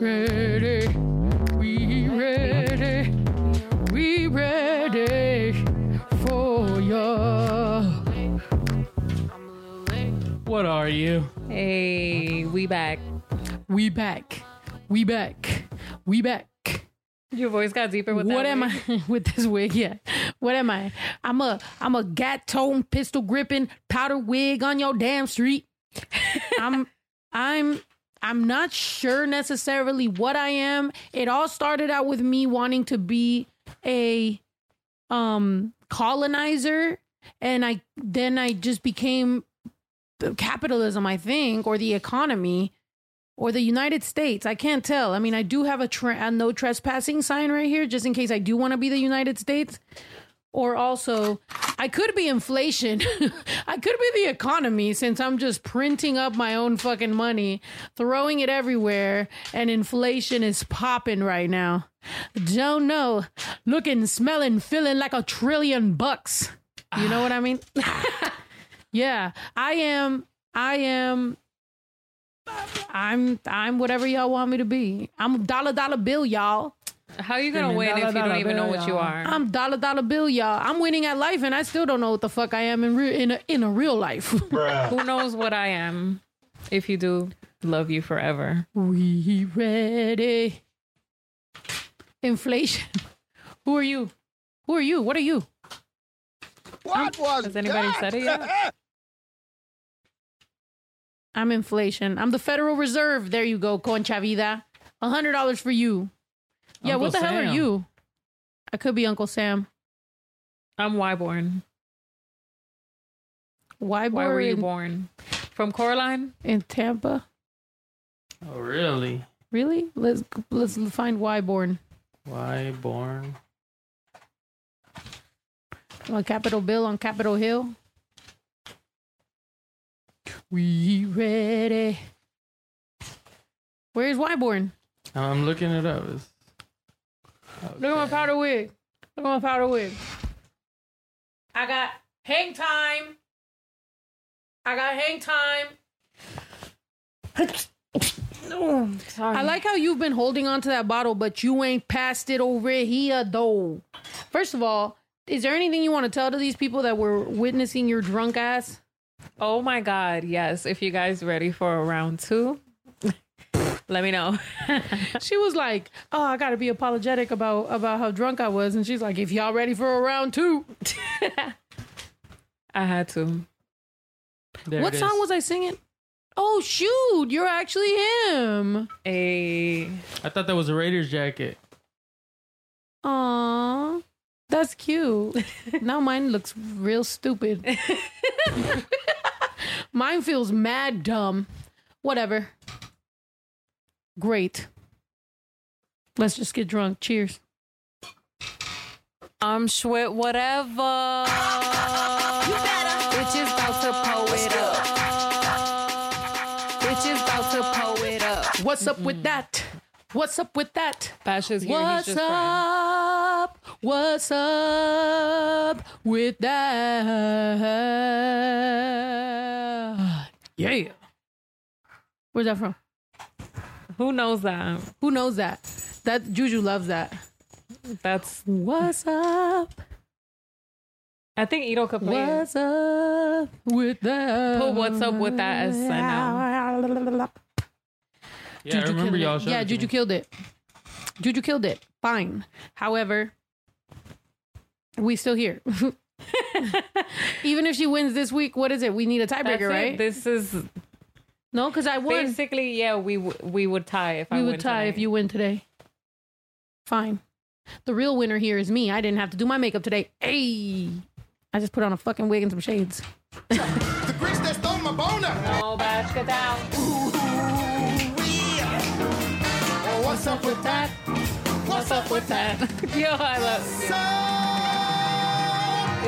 ready. We ready. We ready for you. What are you? Hey, we back. We back. We back. We back. Your voice got deeper with that. What am wig. I with this wig? Yeah. What am I? I'm a I'm a gat tone pistol gripping powder wig on your damn street. I'm I'm I'm not sure necessarily what I am. It all started out with me wanting to be a um colonizer and I then I just became capitalism, I think, or the economy or the United States. I can't tell. I mean, I do have a, tra- a no trespassing sign right here just in case I do want to be the United States. Or also, I could be inflation. I could be the economy since I'm just printing up my own fucking money, throwing it everywhere, and inflation is popping right now. Don't know. Looking, smelling, feeling like a trillion bucks. You know what I mean? yeah, I am. I am I'm I'm whatever y'all want me to be. I'm dollar dollar bill, y'all. How are you gonna win dollar, if you dollar don't even know what you y'all. are? I'm dollar dollar bill, y'all. I'm winning at life, and I still don't know what the fuck I am in real in a, in a real life. Who knows what I am? If you do, love you forever. we ready? Inflation. Who are you? Who are you? What are you? What was Has anybody said it yet? I'm inflation. I'm the Federal Reserve. There you go, Concha Vida. A hundred dollars for you. Yeah, Uncle what the hell are you? I could be Uncle Sam. I'm Wyborn. Why, Why were you born? From Coraline? in Tampa? Oh, really? Really? Let's let's find why born. Why born? On Capitol Bill on Capitol Hill. We ready. Where's Wyborn? I'm looking it up. It's, Look at my powder wig. Look at my powder wig. I got hang time. I got hang time. No, sorry. I like how you've been holding on to that bottle, but you ain't passed it over here though. First of all, is there anything you want to tell to these people that were witnessing your drunk ass? Oh my God, yes. If you guys ready for a round two, let me know. She was like, "Oh, I got to be apologetic about about how drunk I was," and she's like, "If y'all ready for a round two, I had to. there what song was I singing?" Oh shoot, you're actually him. A I thought that was a Raiders jacket. Aw, that's cute. now mine looks real stupid. mine feels mad dumb. Whatever. Great. Let's just get drunk. Cheers. I'm Schwit whatever. Bitches about to pull it up. Bitches about to pull it up. What's up with that? What's up with that? Basha's here. What's He's just fine. up? What's up with that? Yeah. Where's that from? Who knows that? Who knows that? That Juju loves that. That's. What's up? I think Ito could play it. What's up with that? Put what's up with that as a now. Yeah, I Juju remember killed y'all it. Yeah, Juju me. killed it. Juju killed it. Fine. However, we still here. Even if she wins this week, what is it? We need a tiebreaker, right? This is no, because I won. basically yeah. We w- we would tie if I win. we win would tie if you win today. Fine. The real winner here is me. I didn't have to do my makeup today. Hey, I just put on a fucking wig and some shades. The grits that stole my boner. No, Bash, get down. Oh, what's up with that? What's up with that? Yo, I love.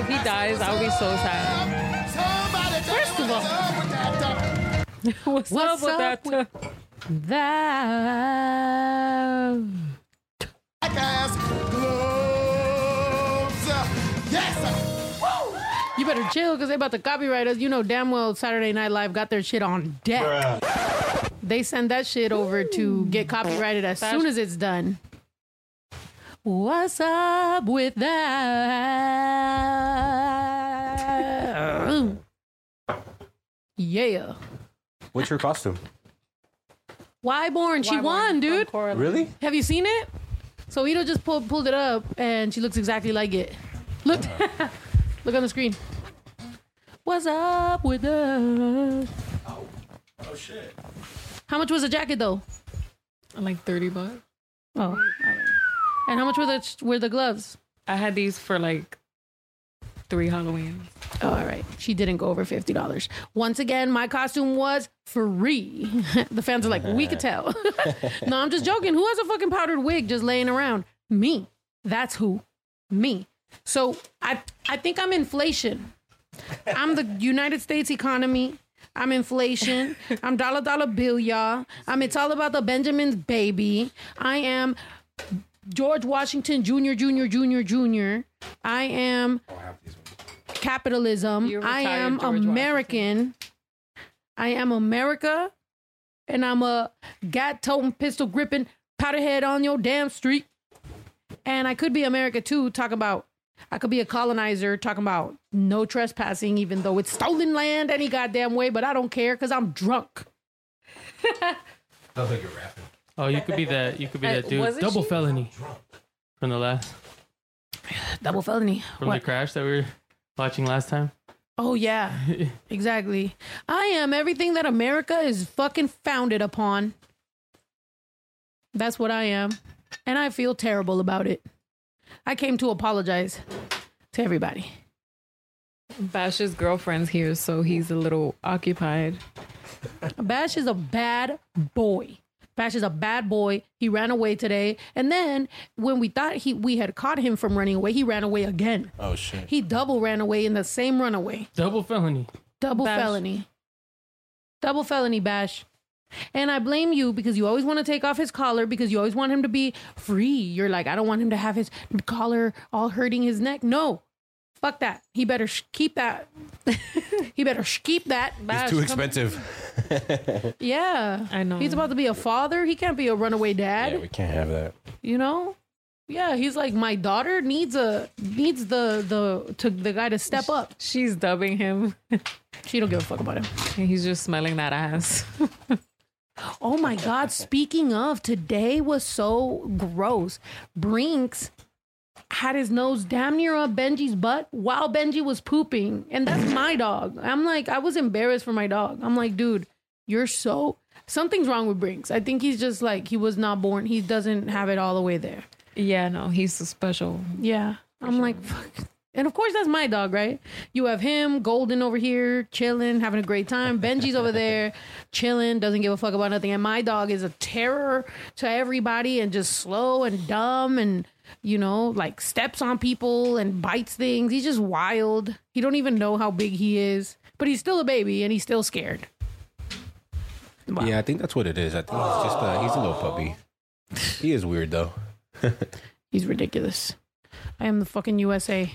If he dies, I'll be so sad. First of all- up with that? What's, What's up with up that? That. Jackass gloves. Yes. Woo! You better chill because they about to copyright us. You know damn well Saturday Night Live got their shit on deck. They send that shit over to get copyrighted as soon as it's done. What's up with that? Yeah. What's your costume? Why born? She Why won, won't dude. Coraline? Really? Have you seen it? So Ito just pulled pulled it up, and she looks exactly like it. Look, look on the screen. What's up with us? Oh oh shit. How much was the jacket though? Like 30 bucks. Oh, and how much were the were the gloves? I had these for like three Halloweens. All right. She didn't go over fifty dollars. Once again, my costume was free. the fans are like, we could tell. no, I'm just joking. Who has a fucking powdered wig just laying around? Me. That's who. Me. So I I think I'm inflation. I'm the United States economy. I'm inflation. I'm dollar dollar bill, y'all. I'm it's all about the Benjamin's baby. I am George Washington Jr. Jr. Jr. Jr. I am capitalism. You're I am George American. I am America, and I'm a gat toting, pistol gripping, powder head on your damn street. And I could be America too, talking about. I could be a colonizer talking about no trespassing, even though it's stolen land any goddamn way, but I don't care because I'm drunk. I think you're rapping. Oh, you could be that. You could be that dude. Double she? felony from the last Double felony. from What? the crash that we were watching last time. Oh yeah, exactly. I am everything that America is fucking founded upon. That's what I am, and I feel terrible about it. I came to apologize to everybody. Bash's girlfriend's here, so he's a little occupied. Bash is a bad boy. Bash is a bad boy. He ran away today, and then when we thought he we had caught him from running away, he ran away again. Oh shit. He double ran away in the same runaway. Double felony. Double Bash. felony. Double felony bash. And I blame you because you always want to take off his collar because you always want him to be free. You're like, I don't want him to have his collar all hurting his neck. No. Fuck that. He better sh- keep that. he better sh- keep that. Bash. It's too expensive. Yeah. I know. He's about to be a father. He can't be a runaway dad. Yeah, we can't have that. you know? Yeah, he's like my daughter needs a needs the the to the guy to step up. She's dubbing him, She don't give a fuck about him. and he's just smelling that ass. Oh my God. Speaking of, today was so gross. Brinks had his nose damn near up Benji's butt while Benji was pooping. And that's my dog. I'm like, I was embarrassed for my dog. I'm like, dude, you're so. Something's wrong with Brinks. I think he's just like, he was not born. He doesn't have it all the way there. yeah, no, he's a special. Yeah. I'm like, fuck. And of course, that's my dog, right? You have him, Golden over here, chilling, having a great time. Benji's over there, chilling, doesn't give a fuck about nothing. And my dog is a terror to everybody and just slow and dumb and, you know, like steps on people and bites things. He's just wild. He don't even know how big he is, but he's still a baby and he's still scared. Wow. Yeah, I think that's what it is. I think it's just uh, he's a little puppy. He is weird though. He's ridiculous. I am the fucking USA.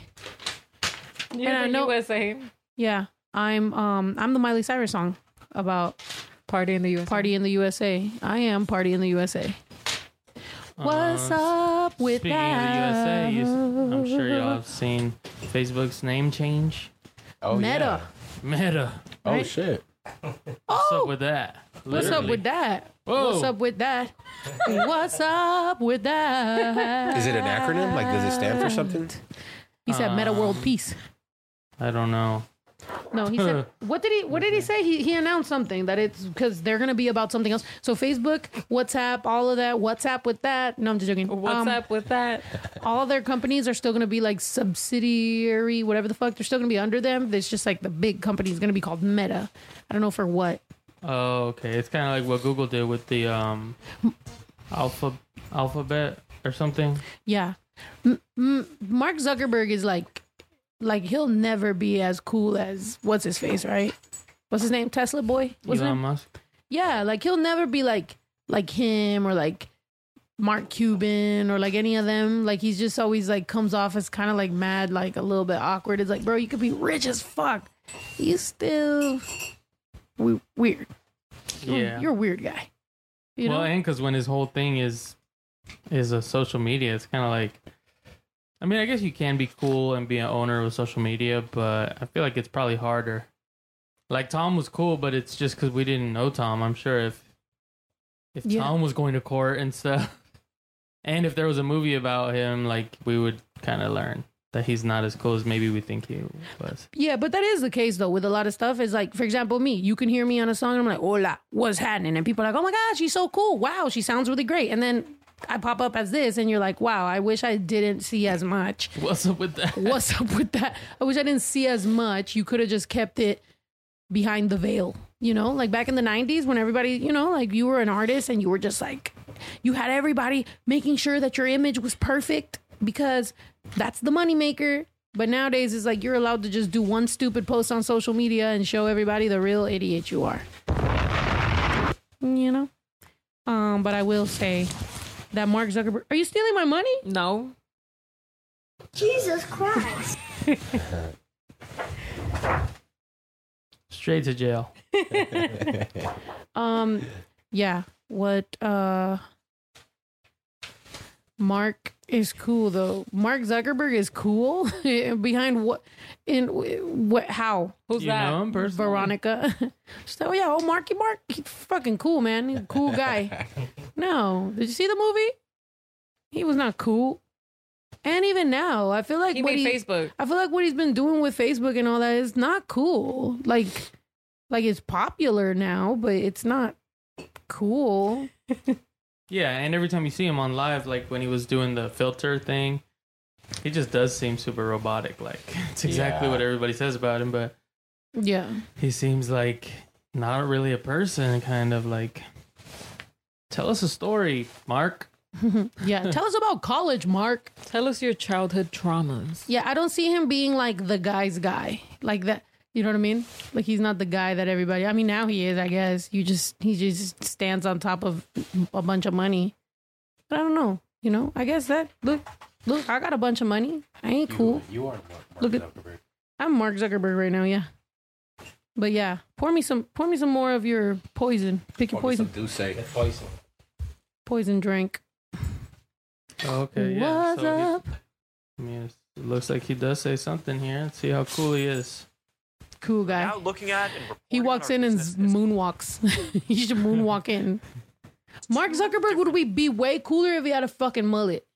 You're And I the know- USA Yeah. I'm um I'm the Miley Cyrus song about party in the USA. Party in the USA. I am Party in the USA. What's Uh, up with Speaking that? of the USA, I'm sure y'all have seen Facebook's name change. Oh Meta. Meta. Oh Right? shit. What's up with that? Literally. What's up with that? Whoa. What's up with that? What's up with that? Is it an acronym? Like, does it stand for something? He said Meta World Um, Peace. I don't know. No, he said what did he what did he say? He he announced something that it's because they're gonna be about something else. So Facebook, WhatsApp, all of that, WhatsApp with that. No, I'm just joking. What's Um, up with that? all their companies are still going to be like subsidiary, whatever the fuck. They're still going to be under them. It's just like the big company is going to be called Meta. I don't know for what. Oh, okay. It's kind of like what Google did with the um, alpha alphabet or something. Yeah. M- M- Mark Zuckerberg is like, like he'll never be as cool as what's his face, right? What's his name? Tesla boy. What's Elon? Musk. Yeah, like he'll never be like like him or like Mark Cuban or like any of them. Like he's just always like comes off as kind of like mad, like a little bit awkward. It's like, bro, you could be rich as fuck. You still we- weird. You're, Yeah. you're a weird guy. You well, know? and because when his whole thing is is a social media, it's kind of like. I mean, I guess you can be cool and be an owner of social media, but I feel like it's probably harder. Like Tom was cool, but it's just because we didn't know Tom. I'm sure if if Yeah. Tom was going to court and stuff, and if there was a movie about him, like we would kind of learn that he's not as cool as maybe we think he was. Yeah, but that is the case though with a lot of stuff. Is like, for example, me. You can hear me on a song, and I'm like, "Hola, what's happening?" And people are like, "Oh my god, she's so cool! Wow, she sounds really great." And then I pop up as this, and you're like, "Wow, I wish I didn't see as much." What's up with that? What's up with that? I wish I didn't see as much. You could have just kept it behind the veil. You know, like back in the '90s when everybody, you know, like you were an artist and you were just like, you had everybody making sure that your image was perfect because that's the moneymaker. But nowadays, it's like you're allowed to just do one stupid post on social media and show everybody the real idiot you are. You know? Um, but I will say that Mark Zuckerberg. Are you stealing my money? No. Jesus Christ. Straight to jail. Um, yeah. What? Uh, Mark is cool though. Mark Zuckerberg is cool. Behind what? In what? How? Who's you that? know him personally? Veronica. so yeah, oh Marky Mark, he's fucking cool, man. He's a cool guy. no, did you see the movie? He was not cool. And even now, I feel like He what made he, Facebook. I feel like what he's been doing with Facebook and all that is not cool. Like, like it's popular now, but it's not cool. Yeah, and every time you see him on live, like when he was doing the filter thing, he just does seem super robotic. Like it's exactly Yeah. what everybody says about him, but Yeah. he seems like not really a person. Kind of like, tell us a story, Mark. Yeah. Tell us about college, Mark. Tell us your childhood traumas. Yeah, I don't see him being like the guy's guy. Like that. You know what I mean? Like he's not the guy that everybody. I mean, now he is. I guess you just he just stands on top of a bunch of money. But I don't know. You know? I guess that look, look. I got a bunch of money. I ain't cool. You are Mark, Look at- Zuckerberg. I'm Mark Zuckerberg right now. Yeah. But yeah, pour me some, pour me some more of your poison. Pick your poison, Do say poison. poison drink. Oh, Okay, yeah. What's so he- up? I mean, it looks like he does say something here. Let's see how cool he is. Cool guy. now looking at and He walks in and moonwalks. he should moonwalk in. Mark Zuckerberg would we be way cooler if he had a fucking mullet?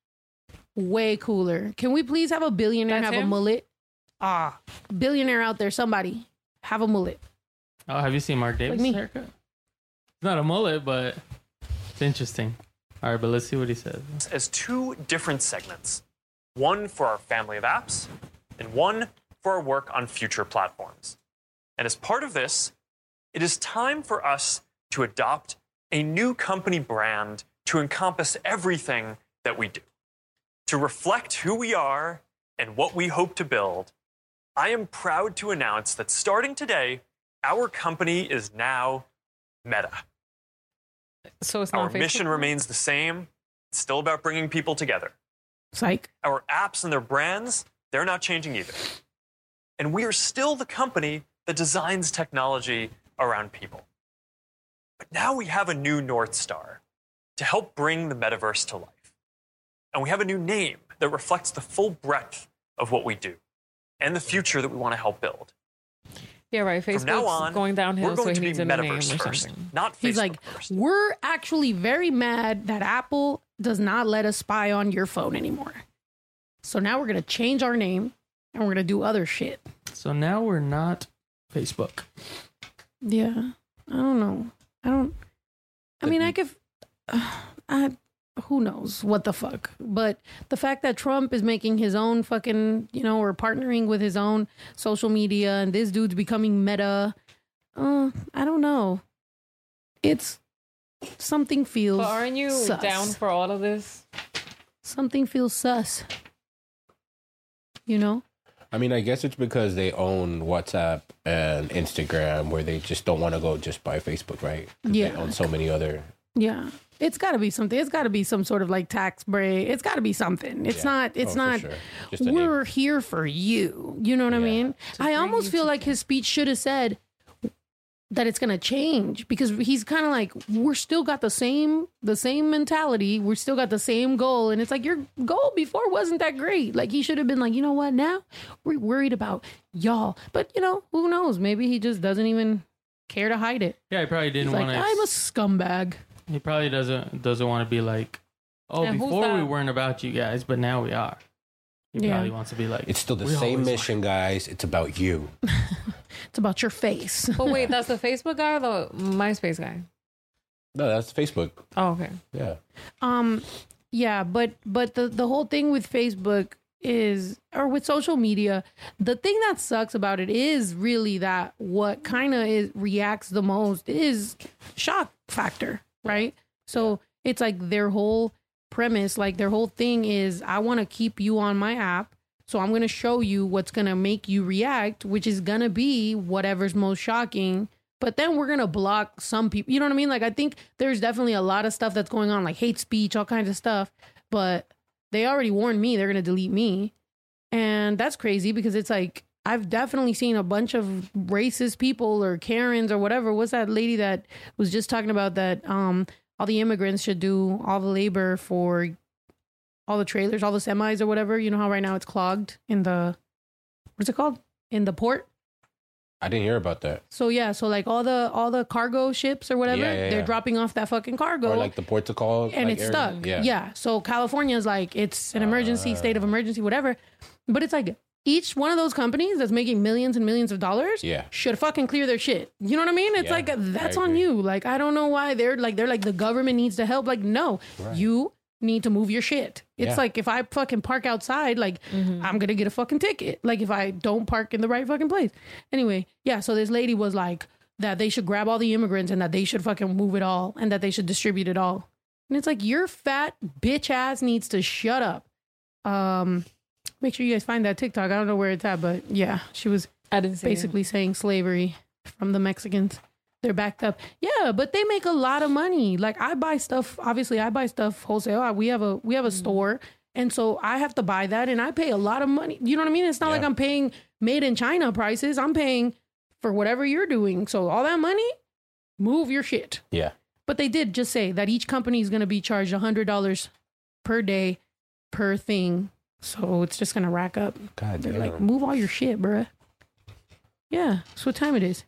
Way cooler. Can we please have a billionaire That's have a mullet? Ah, billionaire out there, somebody have a mullet. Oh, have you seen Mark Davis' me. haircut? It's not a mullet, but it's interesting. All right, but let's see what he says. as two different segments one for our family of apps, and one for our work on future platforms. And as part of this, it is time for us to adopt a new company brand to encompass everything that we do. To reflect who we are and what we hope to build, I am proud to announce that starting today, our company is now Meta. So it's Our mission remains the same. It's still about bringing people together. Psych. Our apps and their brands, they're not changing either. And we are still the company that designs technology around people. But now we have a new North Star to help bring the metaverse to life. And we have a new name that reflects the full breadth of what we do and the future that we want to help build. Yeah, right. Facebook's From now on, going downhill, we're going so to he be needs a name or metaverse first, something. not Facebook He's like, first. we're actually very mad that Apple does not let us spy on your phone anymore. So now we're gonna change our name and we're gonna do other shit. So now we're not Facebook. Yeah, I don't know. I don't. I mean, I could. I who knows what the fuck. But the fact that Trump is making his own fucking, you know, or partnering with his own social media, and this dude's becoming Meta. Uh, I don't know. It's something feels. But aren't you sus. down for all of this? Something feels sus. You know. I mean, I guess it's because they own WhatsApp and Instagram, where they just don't want to go just by Facebook, right? Yeah. They own so many other. Yeah. It's got to be something. It's got to be some sort of like tax break. It's got to be something. It's Yeah. not. It's Oh, not. sure. A name. We're here for you. You know what I mean? I almost feel like his speech should have said, that it's gonna change because he's kind of like we're still got the same the same mentality. We're still got the same goal. And it's like your goal before wasn't that great. Like he should have been like you know what? Now we're worried about y'all. But you know who knows? Maybe he just doesn't even care to hide it. Yeah, he probably didn't like want to. i'm a scumbag. He probably doesn't doesn't want to be like, oh, who's before we weren't about you guys, but now we are. He Yeah. probably wants to be like, It's still the same always mission, guys. It's about you. it's about your face But wait, that's the Facebook guy or the MySpace guy? No, that's Facebook. Oh, okay. Yeah. Um, yeah, but but the the whole thing with Facebook is or with social media, the thing that sucks about it is really that what kind of is reacts the most is shock factor, right? So it's like their whole premise, like their whole thing is I want to keep you on my app. So I'm going to show you what's going to make you react, which is going to be whatever's most shocking. But then we're going to block some people. You know what I mean? Like I think there's definitely a lot of stuff that's going on like hate speech, all kinds of stuff, but they already warned me they're going to delete me. And that's crazy because it's like I've definitely seen a bunch of racist people or Karens or whatever. What's that lady that was just talking about that um all the immigrants should do all the labor for all the trailers, all the semis or whatever. You know how right now it's clogged in the what's it called? In the port. I didn't hear about that. So yeah, so like all the all the cargo ships or whatever, Yeah, yeah, they're yeah. dropping off that fucking cargo Or like the port of call. and like, it's area? stuck. Yeah. Yeah. So California's like it's an emergency, state of uh. emergency, whatever. But it's like each one of those companies that's making millions and millions of dollars Yeah. should fucking clear their shit. You know what I mean? It's Yeah, like that's on you. Like I don't know why they're like they're like the government needs to help. Like no, you need to move your shit. It's Yeah. like if I fucking park outside, like I'm gonna get a fucking ticket. Like if I don't park in the right fucking place. Anyway, yeah. So this lady was like that they should grab all the immigrants and that they should fucking move it all and that they should distribute it all. And it's like your fat bitch ass needs to shut up. Um, make sure you guys find that TikTok. I don't know where it's at, but yeah, she was I didn't see it. basically saying slavery from the Mexicans. They're backed up. Yeah, but they make a lot of money. Like I buy stuff, obviously I buy stuff wholesale. We have a we have a mm-hmm. store. And so I have to buy that and I pay a lot of money. You know what I mean? It's not like I'm paying made in China prices. I'm paying for whatever you're doing. So all that money, move your shit. Yeah. But they did just say that each company is going to be charged $100 per day per thing. So it's just going to rack up. God damn. like, move all your shit, bruh. Yeah, that's what time it is.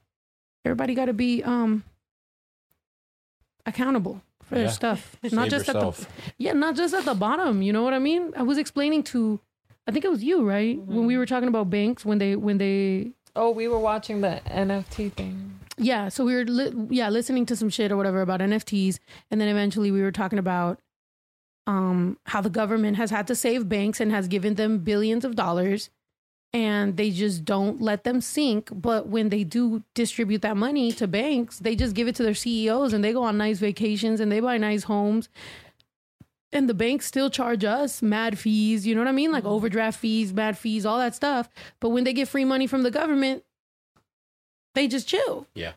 Everybody got to be um accountable for their Yeah. stuff, not Save just at the yeah, not just at the bottom. You know what I mean? I was explaining to, I think it was you, right, when we were talking about banks when they when they Oh, we were watching the NFT thing. yeah so we were li- yeah listening to some shit or whatever about nfts and then eventually we were talking about um how the government has had to save banks and has given them billions of dollars and they just don't let them sink. But when they do distribute that money to banks they just give it to their ceos and they go on nice vacations and they buy nice homes. And the banks still charge us mad fees you know what i mean? Like overdraft fees mad fees all that stuff. But when they get free money from the government they just chill. Yeah.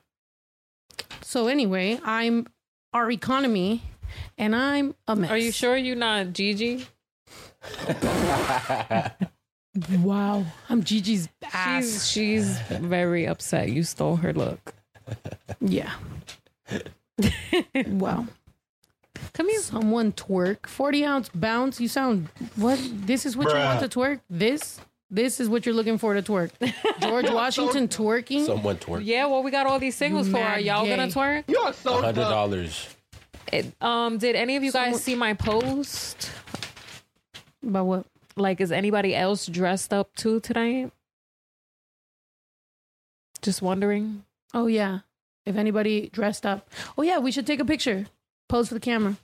so anyway, I'm our economy, and I'm a mess. Are you sure you're not Gigi? Wow, I'm Gigi's ass. She's she's very upset. You stole her look. yeah. wow. Come here. Someone twerk. 40 ounce bounce. You sound what? This is what you want to twerk? This? This is what you're looking for to twerk. George Washington twerking. Someone twerk. Yeah, well, we got all these singles for. Are y'all gonna twerk? You are so hundred dumb. dollars. It, um, did any of you guys see my post? About what? Like, is anybody else dressed up too tonight? Just wondering. Oh yeah. If anybody dressed up. Oh yeah, we should take a picture. Pose for the camera.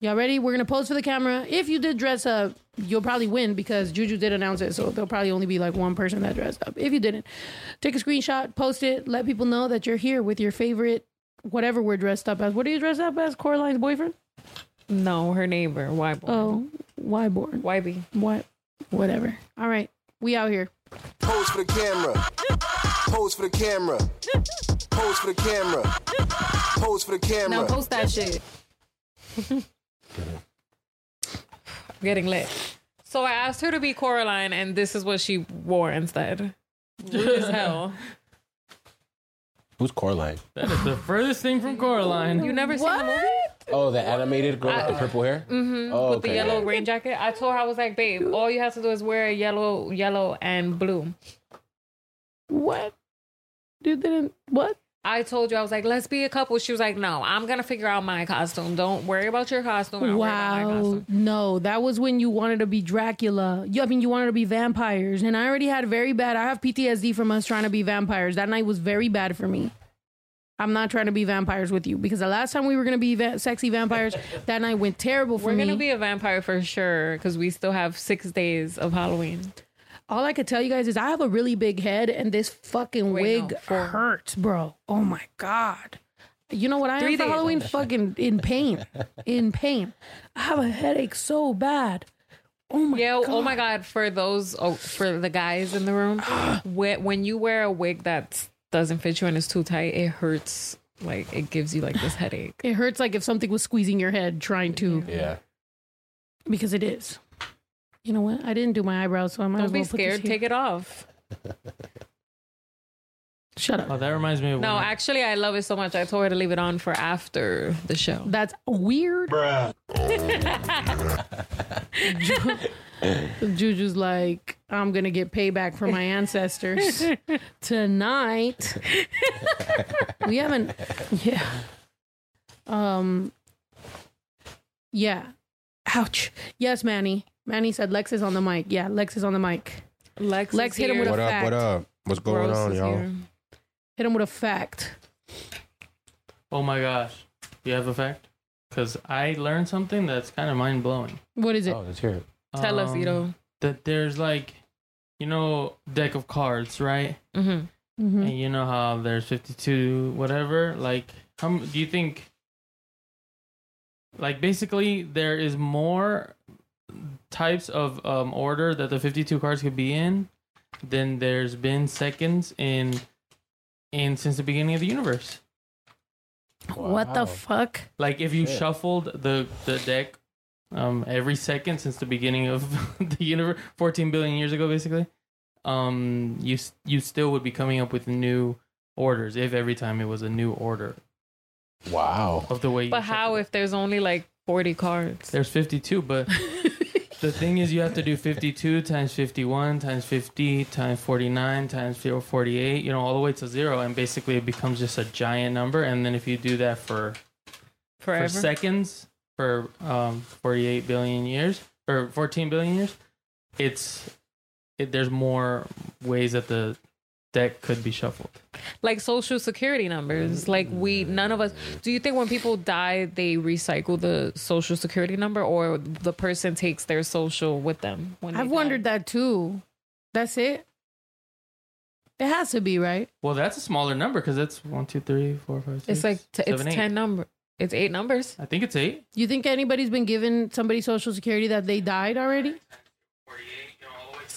Y'all ready? We're gonna pose for the camera. If you did dress up, you'll probably win because Juju did announce it, so there'll probably only be like one person that dressed up. If you didn't, take a screenshot, post it, let people know that you're here with your favorite whatever we're dressed up as. What are you dressed up as? Coraline's boyfriend? No, her neighbor. Why? Oh, why born? YB. What? Whatever. All right, we out here. Pose for the camera. Pose for the camera. Pose for the camera. Pose for the camera. Now post that shit. I'm getting lit. So I asked her to be Coraline, and this is what she wore instead. Rude as hell. Who's Coraline? That is the furthest thing from Coraline. You never seen the movie? Oh, the animated girl with the purple hair. Mm-hmm. Oh, With the okay. yellow rain jacket. I told her I was like, babe, all you have to do is wear a yellow, yellow and blue. What? You didn't what? I told you I was like, let's be a couple. She was like, no, I'm gonna figure out my costume. Don't worry about your costume. I'll worry about my Wow. costume. No, that was when you wanted to be Dracula. You, I mean, you wanted to be vampires. And I already had very bad. I have PTSD from us trying to be vampires. That night was very bad for me. I'm not trying to be vampires with you because the last time we were going to be va- sexy vampires, that night went terrible for We're me. gonna be a vampire for sure because we still have six days of Halloween. All I could tell you guys is I have a really big head and this fucking Wait, wig no, four. hurts, bro. Oh my God. You know what I Three am for days. Halloween? Fucking in pain. In pain. I have a headache so bad. Oh my Yeah. God. Oh my god. For those, oh, for the guys in the room, when when you wear a wig that doesn't fit you and is too tight, it hurts. Like it gives you like this headache. It hurts like if something was squeezing your head trying to, Yeah. because it is. You know what? I didn't do my eyebrows, so I might Don't as well be put this scared. here. Take it off. Shut up. Oh, that reminds me of No, when I- actually, I love it so much. I told her to leave it on for after the show. That's weird. Ju- Juju's like, I'm gonna get payback for my ancestors tonight. we haven't, yeah. Um, yeah. Ouch. Yes, Manny. Manny said Lex is on the mic. Yeah, Lex is on the mic. Lex, Lex is hit him here. with a What up? fact. What up? What's going Gross on, is y'all? here. Hit him with a fact. oh my gosh, you have a fact? Because I learned something that's kind of mind blowing. What is it? Oh, let's hear it. Tell us, Ito. That there's like, you know, deck of cards, right? Mm-hmm. Mhm. And you know how there's 52 whatever. Like, how m- do you think? Like, basically, there is more types of um, order that the 52 cards could be in then there's been seconds in in since the beginning of the universe. What the fuck? Like, if you Shit. shuffled the the deck um, every second since the beginning of the universe, 14 billion years ago, basically, um, you you still would be coming up with new orders if every time it was a new order Wow. of the way. You But how shuffled. if there's only like 40 cards? there's 52, but the thing is, you have to do 52 times 51 times 50 times 49 times 48, you know, all the way to zero, and basically it becomes just a giant number. And then if you do that for Forever? for seconds for um 48 billion years or 14 billion years it's it, there's more ways that the deck could be shuffled like social security numbers. Like we, none of us. Do you think when people die, they recycle the social security number, or the person takes their social with them? When I've wondered that too. That's it. It has to be right. well that's a smaller number because it's one two three four five six It's like t- it's seven, eight. ten number. It's eight numbers. i think it's eight You think anybody's been given somebody social security that they died already?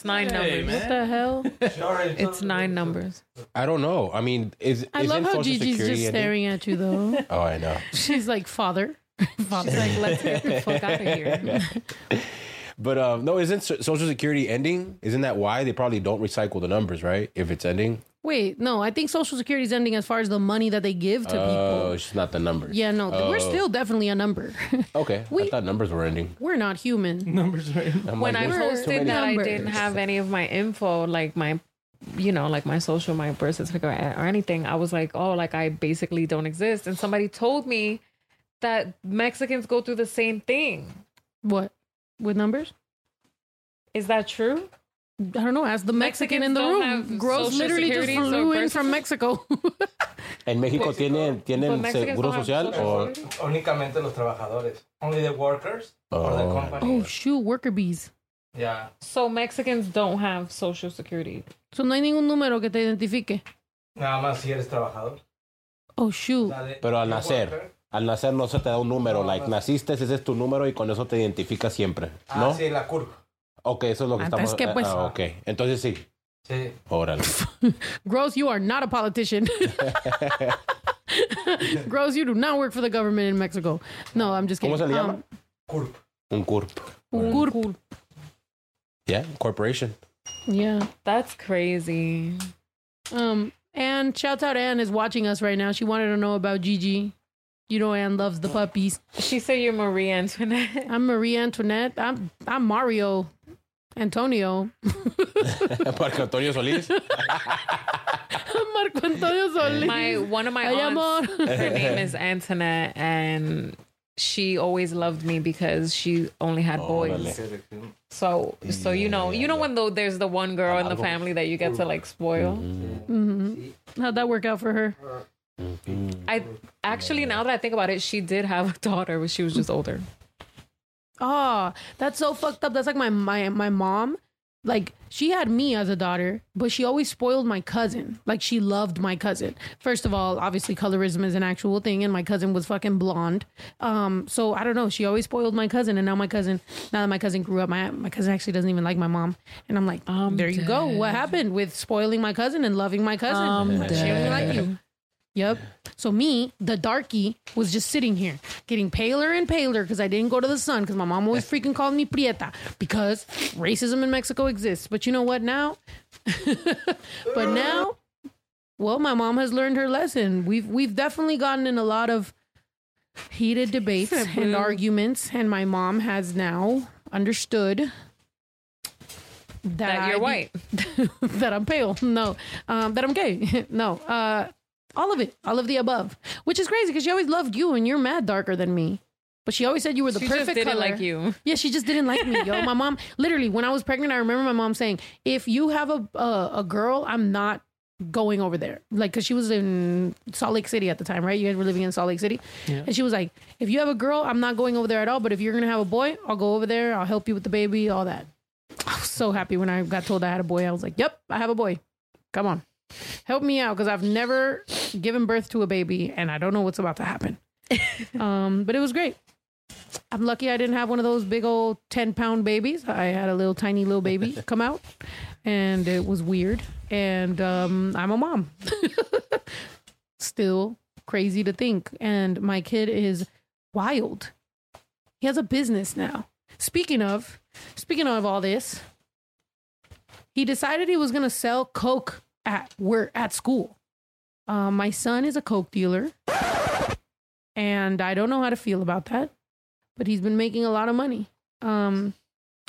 It's nine Hey, numbers. man. What the hell? It's nine numbers. I don't know. I mean, is I isn't love how Social Gigi's Security just ending? staring at you though. Oh, I know. She's like, father. father. It's like let's get the fuck out of here. But um, no, isn't So- Social Security ending? Isn't that why they probably don't recycle the numbers, right? If it's ending, Wait, no, I think social security is ending as far as the money that they give to oh, people. oh, it's just not the numbers. Yeah, no, we're Oh. still definitely a number. Okay, I We- thought numbers were ending. we're not human. numbers right I'm when like, I there's too posted many that I numbers. didn't have any of my info, like my, you know, like my social, my birth certificate or anything, I was like, oh, like I basically don't exist. And somebody told me that Mexicans go through the same thing. What? With numbers? Is that true? I don't know. Ask the Mexican Mexicans in the room. Gross literally just flew in from Mexico. En México tienen But tienen seguro social security? Únicamente los trabajadores. Only the workers or the Oh. oh company. shoot, worker bees. yeah. So Mexicans don't have social security. So no hay ningún número que te identifique. Nada más si eres trabajador. Oh shoot. Pero al nacer. worker. al nacer no se te da un número, No, like no. naciste, ese es tu número y con eso te identificas siempre, Ah, ¿no? sí, la CURP. Ok, eso es lo que Ah, estamos. es que, pues- ah, ok, entonces sí, Sí. órale. Gross, you are not a politician. Gross, you do not work for the government in Mexico. No, I'm just kidding. ¿Cómo se le llama? Um, CURP. Un CURP. CURP. Yeah, corporation. Yeah. That's crazy. Um, And shouts out Anne is watching us right now. She wanted to know about Gigi. You know Anne loves the puppies. She said you're Marie Antoinette. I'm Marie Antoinette. I'm I'm Mario Antonio. Marco Antonio Solís. Marco Antonio Solis. My one of my Ay, aunts, amor. her name is Antoinette, and she always loved me because she only had boys. órale. So, so you know, you know when though there's the one girl in the family that you get to like spoil. Mhm. How'd that work out for her? I actually, now that I think about it, she did have a daughter, but she was just older. Oh, that's so fucked up. That's like my my my mom. Like she had me as a daughter, but she always spoiled my cousin. Like she loved my cousin. First of all, obviously colorism is an actual thing, and my cousin was fucking blonde. Um, so I don't know. She always spoiled my cousin, and now my cousin. Now that my cousin grew up, my my cousin actually doesn't even like my mom, and I'm like, there you go. What happened with spoiling my cousin and loving my cousin? I'm she doesn't like you. Yep. So me, the darky, was just sitting here, getting paler and paler because I didn't go to the sun because my mom always freaking called me prieta because racism in Mexico exists. But you know what now? but now, well, my mom has learned her lesson. We've we've definitely gotten in a lot of heated debates and arguments, and my mom has now understood that, That you're I- white. that I'm pale. No, um, that I'm gay. no, uh, all of it, all of the above, which is crazy because she always loved you and you're mad darker than me. But she always said you were the She perfect just didn't color. like you. Yeah, she just didn't like me, yo. My mom, literally, when I was pregnant, I remember my mom saying, "If you have a a, a girl, I'm not going over there." Like, cause she was in Salt Lake City at the time, right? You guys were living in Salt Lake City, yeah. and she was like, "If you have a girl, I'm not going over there at all. But if you're gonna have a boy, I'll go over there. I'll help you with the baby, all that." I was so happy when I got told I had a boy. I was like, "Yep, I have a boy. Come on, help me out, because I've never given birth to a baby, and I don't know what's about to happen." um, but it was great. I'm lucky I didn't have one of those big old 10 pound babies. I had a little tiny little baby come out and it was weird. And um, I'm a mom. Still crazy to think. And my kid is wild. He has a business now. Speaking of, speaking of all this, he decided he was going to sell Coke at work, at school. Um, my son is a Coke dealer. And I don't know how to feel about that but he's been making a lot of money. Um,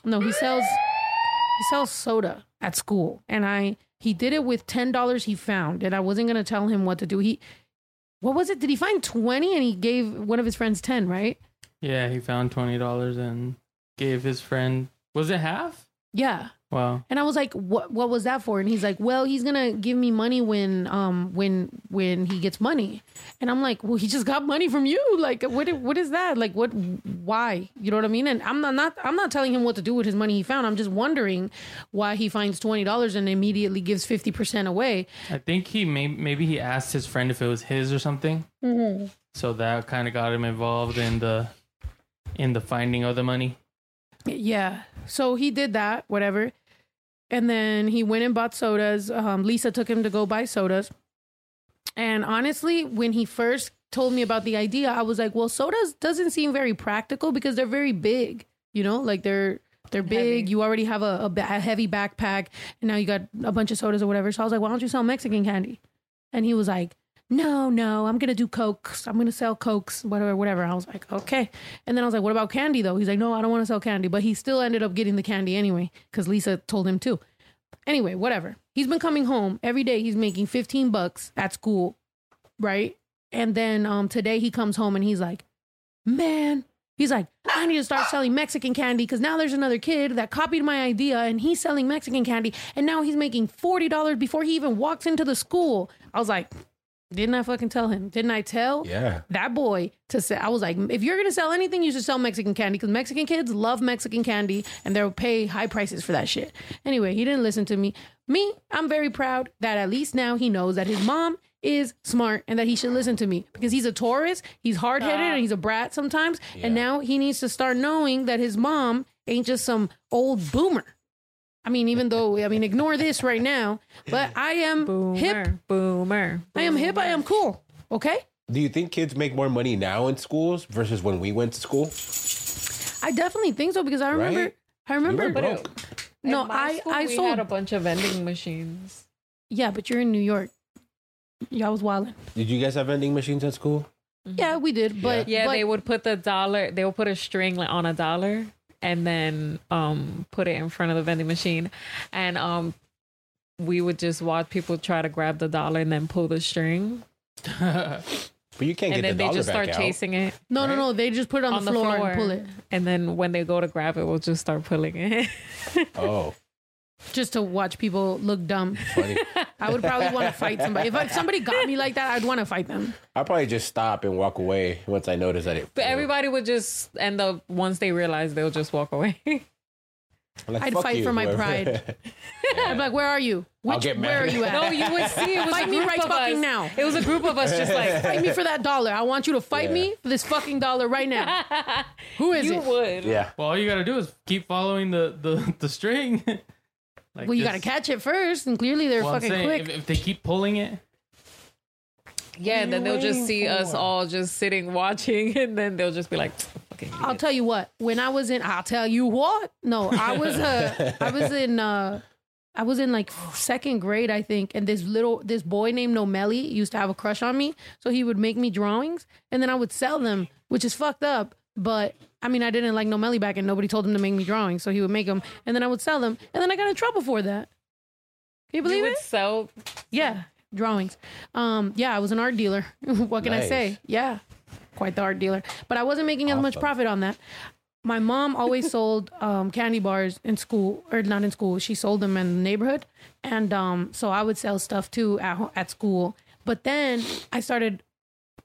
no, he sells he sells soda at school, and I he did it with ten dollars he found, and I wasn't gonna tell him what to do. He what was it? Did he find twenty and he gave one of his friends ten? Right? Yeah, he found twenty dollars and gave his friend. Was it half? Yeah. Wow. And I was like, "What? What was that for?" And he's like, "Well, he's gonna give me money when, um, when when he gets money." And I'm like, "Well, he just got money from you. Like, what? What is that? Like, what? Why? You know what I mean?" And I'm not, not I'm not telling him what to do with his money he found. I'm just wondering why he finds twenty dollars and immediately gives fifty percent away. I think he may maybe he asked his friend if it was his or something. So that kind of got him involved in the in the finding of the money. Yeah. So he did that, whatever. And then he went and bought sodas. Um, Lisa took him to go buy sodas. And honestly, when he first told me about the idea, I was like, well, sodas doesn't seem very practical because they're very big, you know, like they're they're big. Heavy. You already have a, a, ba- a heavy backpack, and now you got a bunch of sodas or whatever. So I was like, why don't you sell Mexican candy? And he was like, no, no, I'm gonna do cokes. I'm gonna sell cokes, whatever, whatever. I was like, okay. And then I was like, what about candy though? He's like, no, I don't want to sell candy. But he still ended up getting the candy anyway because Lisa told him to. Anyway, whatever. He's been coming home every day. He's making 15 bucks at school, right? And then um today he comes home and he's like, man, he's like, I need to start selling Mexican candy because now there's another kid that copied my idea and he's selling Mexican candy and now he's making forty dollars before he even walks into the school. I was like, didn't I fucking tell him? Didn't I tell Yeah. that boy to say? I was like, if you're gonna sell anything, you should sell Mexican candy because Mexican kids love Mexican candy and they'll pay high prices for that shit. Anyway, he didn't listen to me. Me, I'm very proud that at least now he knows that his mom is smart and that he should listen to me because he's a Taurus, he's hard headed, and he's a brat sometimes. And now he needs to start knowing that his mom ain't just some old boomer. I mean, even though I mean, ignore this right now, but I am Boomer, hip. boomer. I am hip. I am cool. Okay. Do you think kids make more money now in schools versus when we went to school? I definitely think so because I remember. Right? I We remember. were broke. no, In my I school, I we sold. had a bunch of vending machines. yeah, but you're in New York. Yeah, I was wilding. Did you guys have vending machines at school? Yeah, we did, but Yeah, but, they would put the dollar. They would put a string on a dollar and then um put it in front of the vending machine, and um we would just watch people try to grab the dollar and then pull the string, But you can't get it. and get then the they dollar just start out. chasing it No, right? no, no. They just put it on, on the, floor and pull it and then when they go to grab it, we'll just start pulling it. Oh, just to watch people look dumb. funny. I would probably want to fight somebody. If, if somebody got me like that, I'd want to fight them. I'll probably just stop and walk away once I notice that it. but everybody would just end up once they realize they'll just walk away. Like, I'd fight you, for my whoever. pride. I'd be like, "Where are you? I'll Which? get Where are you at? no, you would see it was Fight a me right of fucking us. now. It was a group of us just like Fight me for that dollar. I want you to fight Yeah. me for this fucking dollar right now. Who is you it? would. Yeah. Well, all you gotta do is keep following the the, the string. Like Well, you got to catch it first, and clearly they're well, fucking saying, quick. If, if they keep pulling it, Yeah, and then they'll just see us all just sitting watching, and then they'll just be like, "Fucking." I'll idiots." tell you what. When I was in, I'll tell you what. No, I was uh, I was in uh, I was in like second grade, I think, and this little this boy named Nomeli used to have a crush on me, so he would make me drawings, and then I would sell them, which is fucked up. But I mean, I didn't like Nomeli back, and nobody told him to make me drawings, so he would make them, and then I would sell them, and then I got in trouble for that. Can you you believe would it? sell. Yeah, drawings. Um, yeah, I was an art dealer. what can I say? Yeah, quite the art dealer. But I wasn't making as much profit on that. My mom always sold um, candy bars in school, or not in school. She sold them in the neighborhood, and um, so I would sell stuff too at at school. But then I started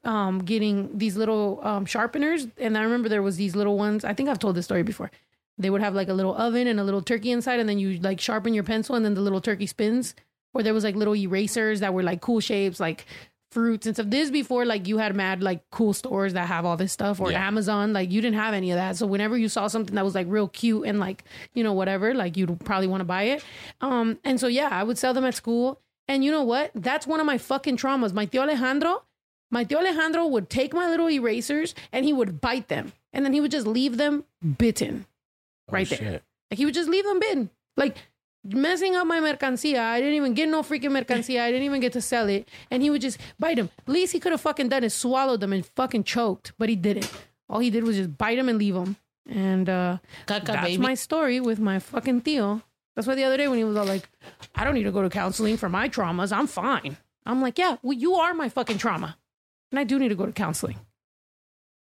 um, getting these little um, sharpeners, and I remember there was these little ones. I think I've told this story before. They would have like a little oven and a little turkey inside, and then you like sharpen your pencil, and then the little turkey spins. Or there was like little erasers that were like cool shapes, like fruits and stuff. This before like you had mad like cool stores that have all this stuff, or Yeah. Amazon. Like you didn't have any of that. So whenever you saw something that was like real cute and like you know whatever, like you'd probably want to buy it. Um, and so yeah, I would sell them at school. And you know what? That's one of my fucking traumas. My tío Alejandro, my tío Alejandro would take my little erasers and he would bite them, and then he would just leave them bitten right oh, there. shit. Like he would just leave them bitten, like messing up my mercancía. I didn't even get no freaking mercancía. I didn't even get to sell it, and he would just bite them. At Least he could have fucking done is swallowed them and fucking choked, but he didn't. All he did was just bite them and leave them. And uh, Caca, that's baby. my story with my fucking tío. That's why the other day when he was all like, "I don't need to go to counseling for my traumas. I'm fine." I'm like, "Yeah, well, you are my fucking trauma, and I do need to go to counseling."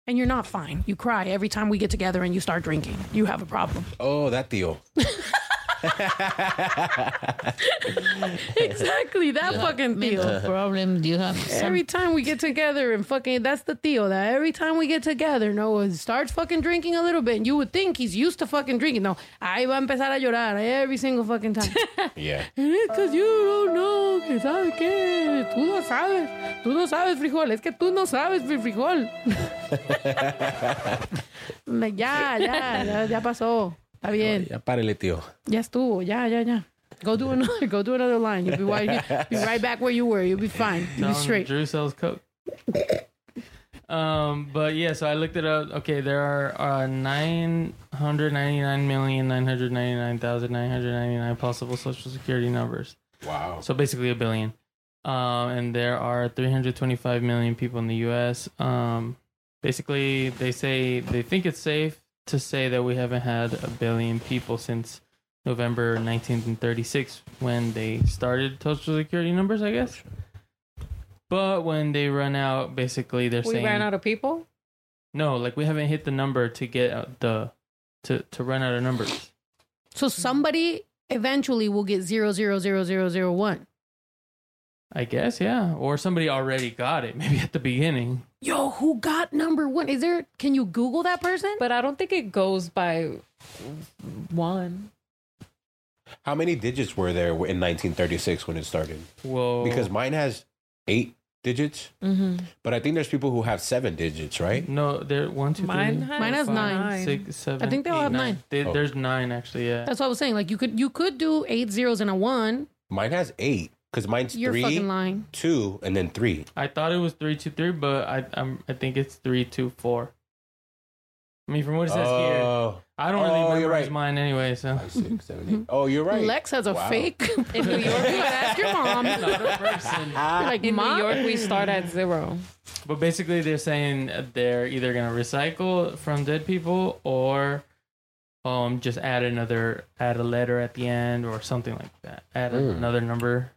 And you're not fine. You cry every time we get together and you start drinking. You have a problem. Oh, that deal. exactly that fucking Mental tío. problem. Do you have some Every time we get together and fucking, that's the tío. That every time we get together, Noah starts fucking drinking a little bit, and you would think he's used to fucking drinking. No, ahí va a empezar a llorar every single fucking time. Yeah. And it's because you don't know, que sabes qué, tú no sabes, tú no sabes frijol, es que tú no sabes mi frijol. I'm ya, ya, ya, ya pasó, está bien. Ya párele, tío. Ya estuvo. Ya, ya, ya. Go do another. Go do another line. You'll be right, be right back where you were. You'll be fine. You'll be straight. Drew sells coke. um, but yeah, so I looked it up. Okay, there are uh, nine hundred ninety nine million nine hundred ninety nine thousand nine hundred ninety nine possible social security numbers. Wow. So basically a billion. Um, and there are 325 million people in the U.S. Um, basically, they say they think it's safe to say that we haven't had a billion people since November 1936 when they started Social Security numbers, I guess. But when they run out, basically they're We saying we ran out of people. no, like we haven't hit the number to get the to to run out of numbers. So somebody eventually will get zero zero zero zero zero one. I guess, yeah, or somebody already got it, maybe at the beginning. Yo, who got number one? Is there? Can you Google that person? But I don't think it goes by one. How many digits were there in 1936 when it started? Whoa, Because mine has eight digits, Mm-hmm. but I think there's people who have seven digits, right? No, there one, two, three, Mine has, Mine has five, nine. six, seven, I think they all eight, have nine. They- Oh. There's nine actually. Yeah. That's what I was saying. Like you could you could do eight zeros and a one. Mine has eight because mine's You're three, fucking lying. two, and then three. I thought it was three two three, but I I'm, I think it's three two four. I mean, from what it says here, Oh, I don't really Oh, you're right. mine anyway. So five, six, seven, eight. Oh, you're right. Lex has a Wow. fake. In New York, you gotta ask your mom. another person. You're like, In mom, New York, we start at zero. But basically, they're saying they're either gonna recycle from dead people or um just add another add a letter at the end or something like that. Add Mm. another number,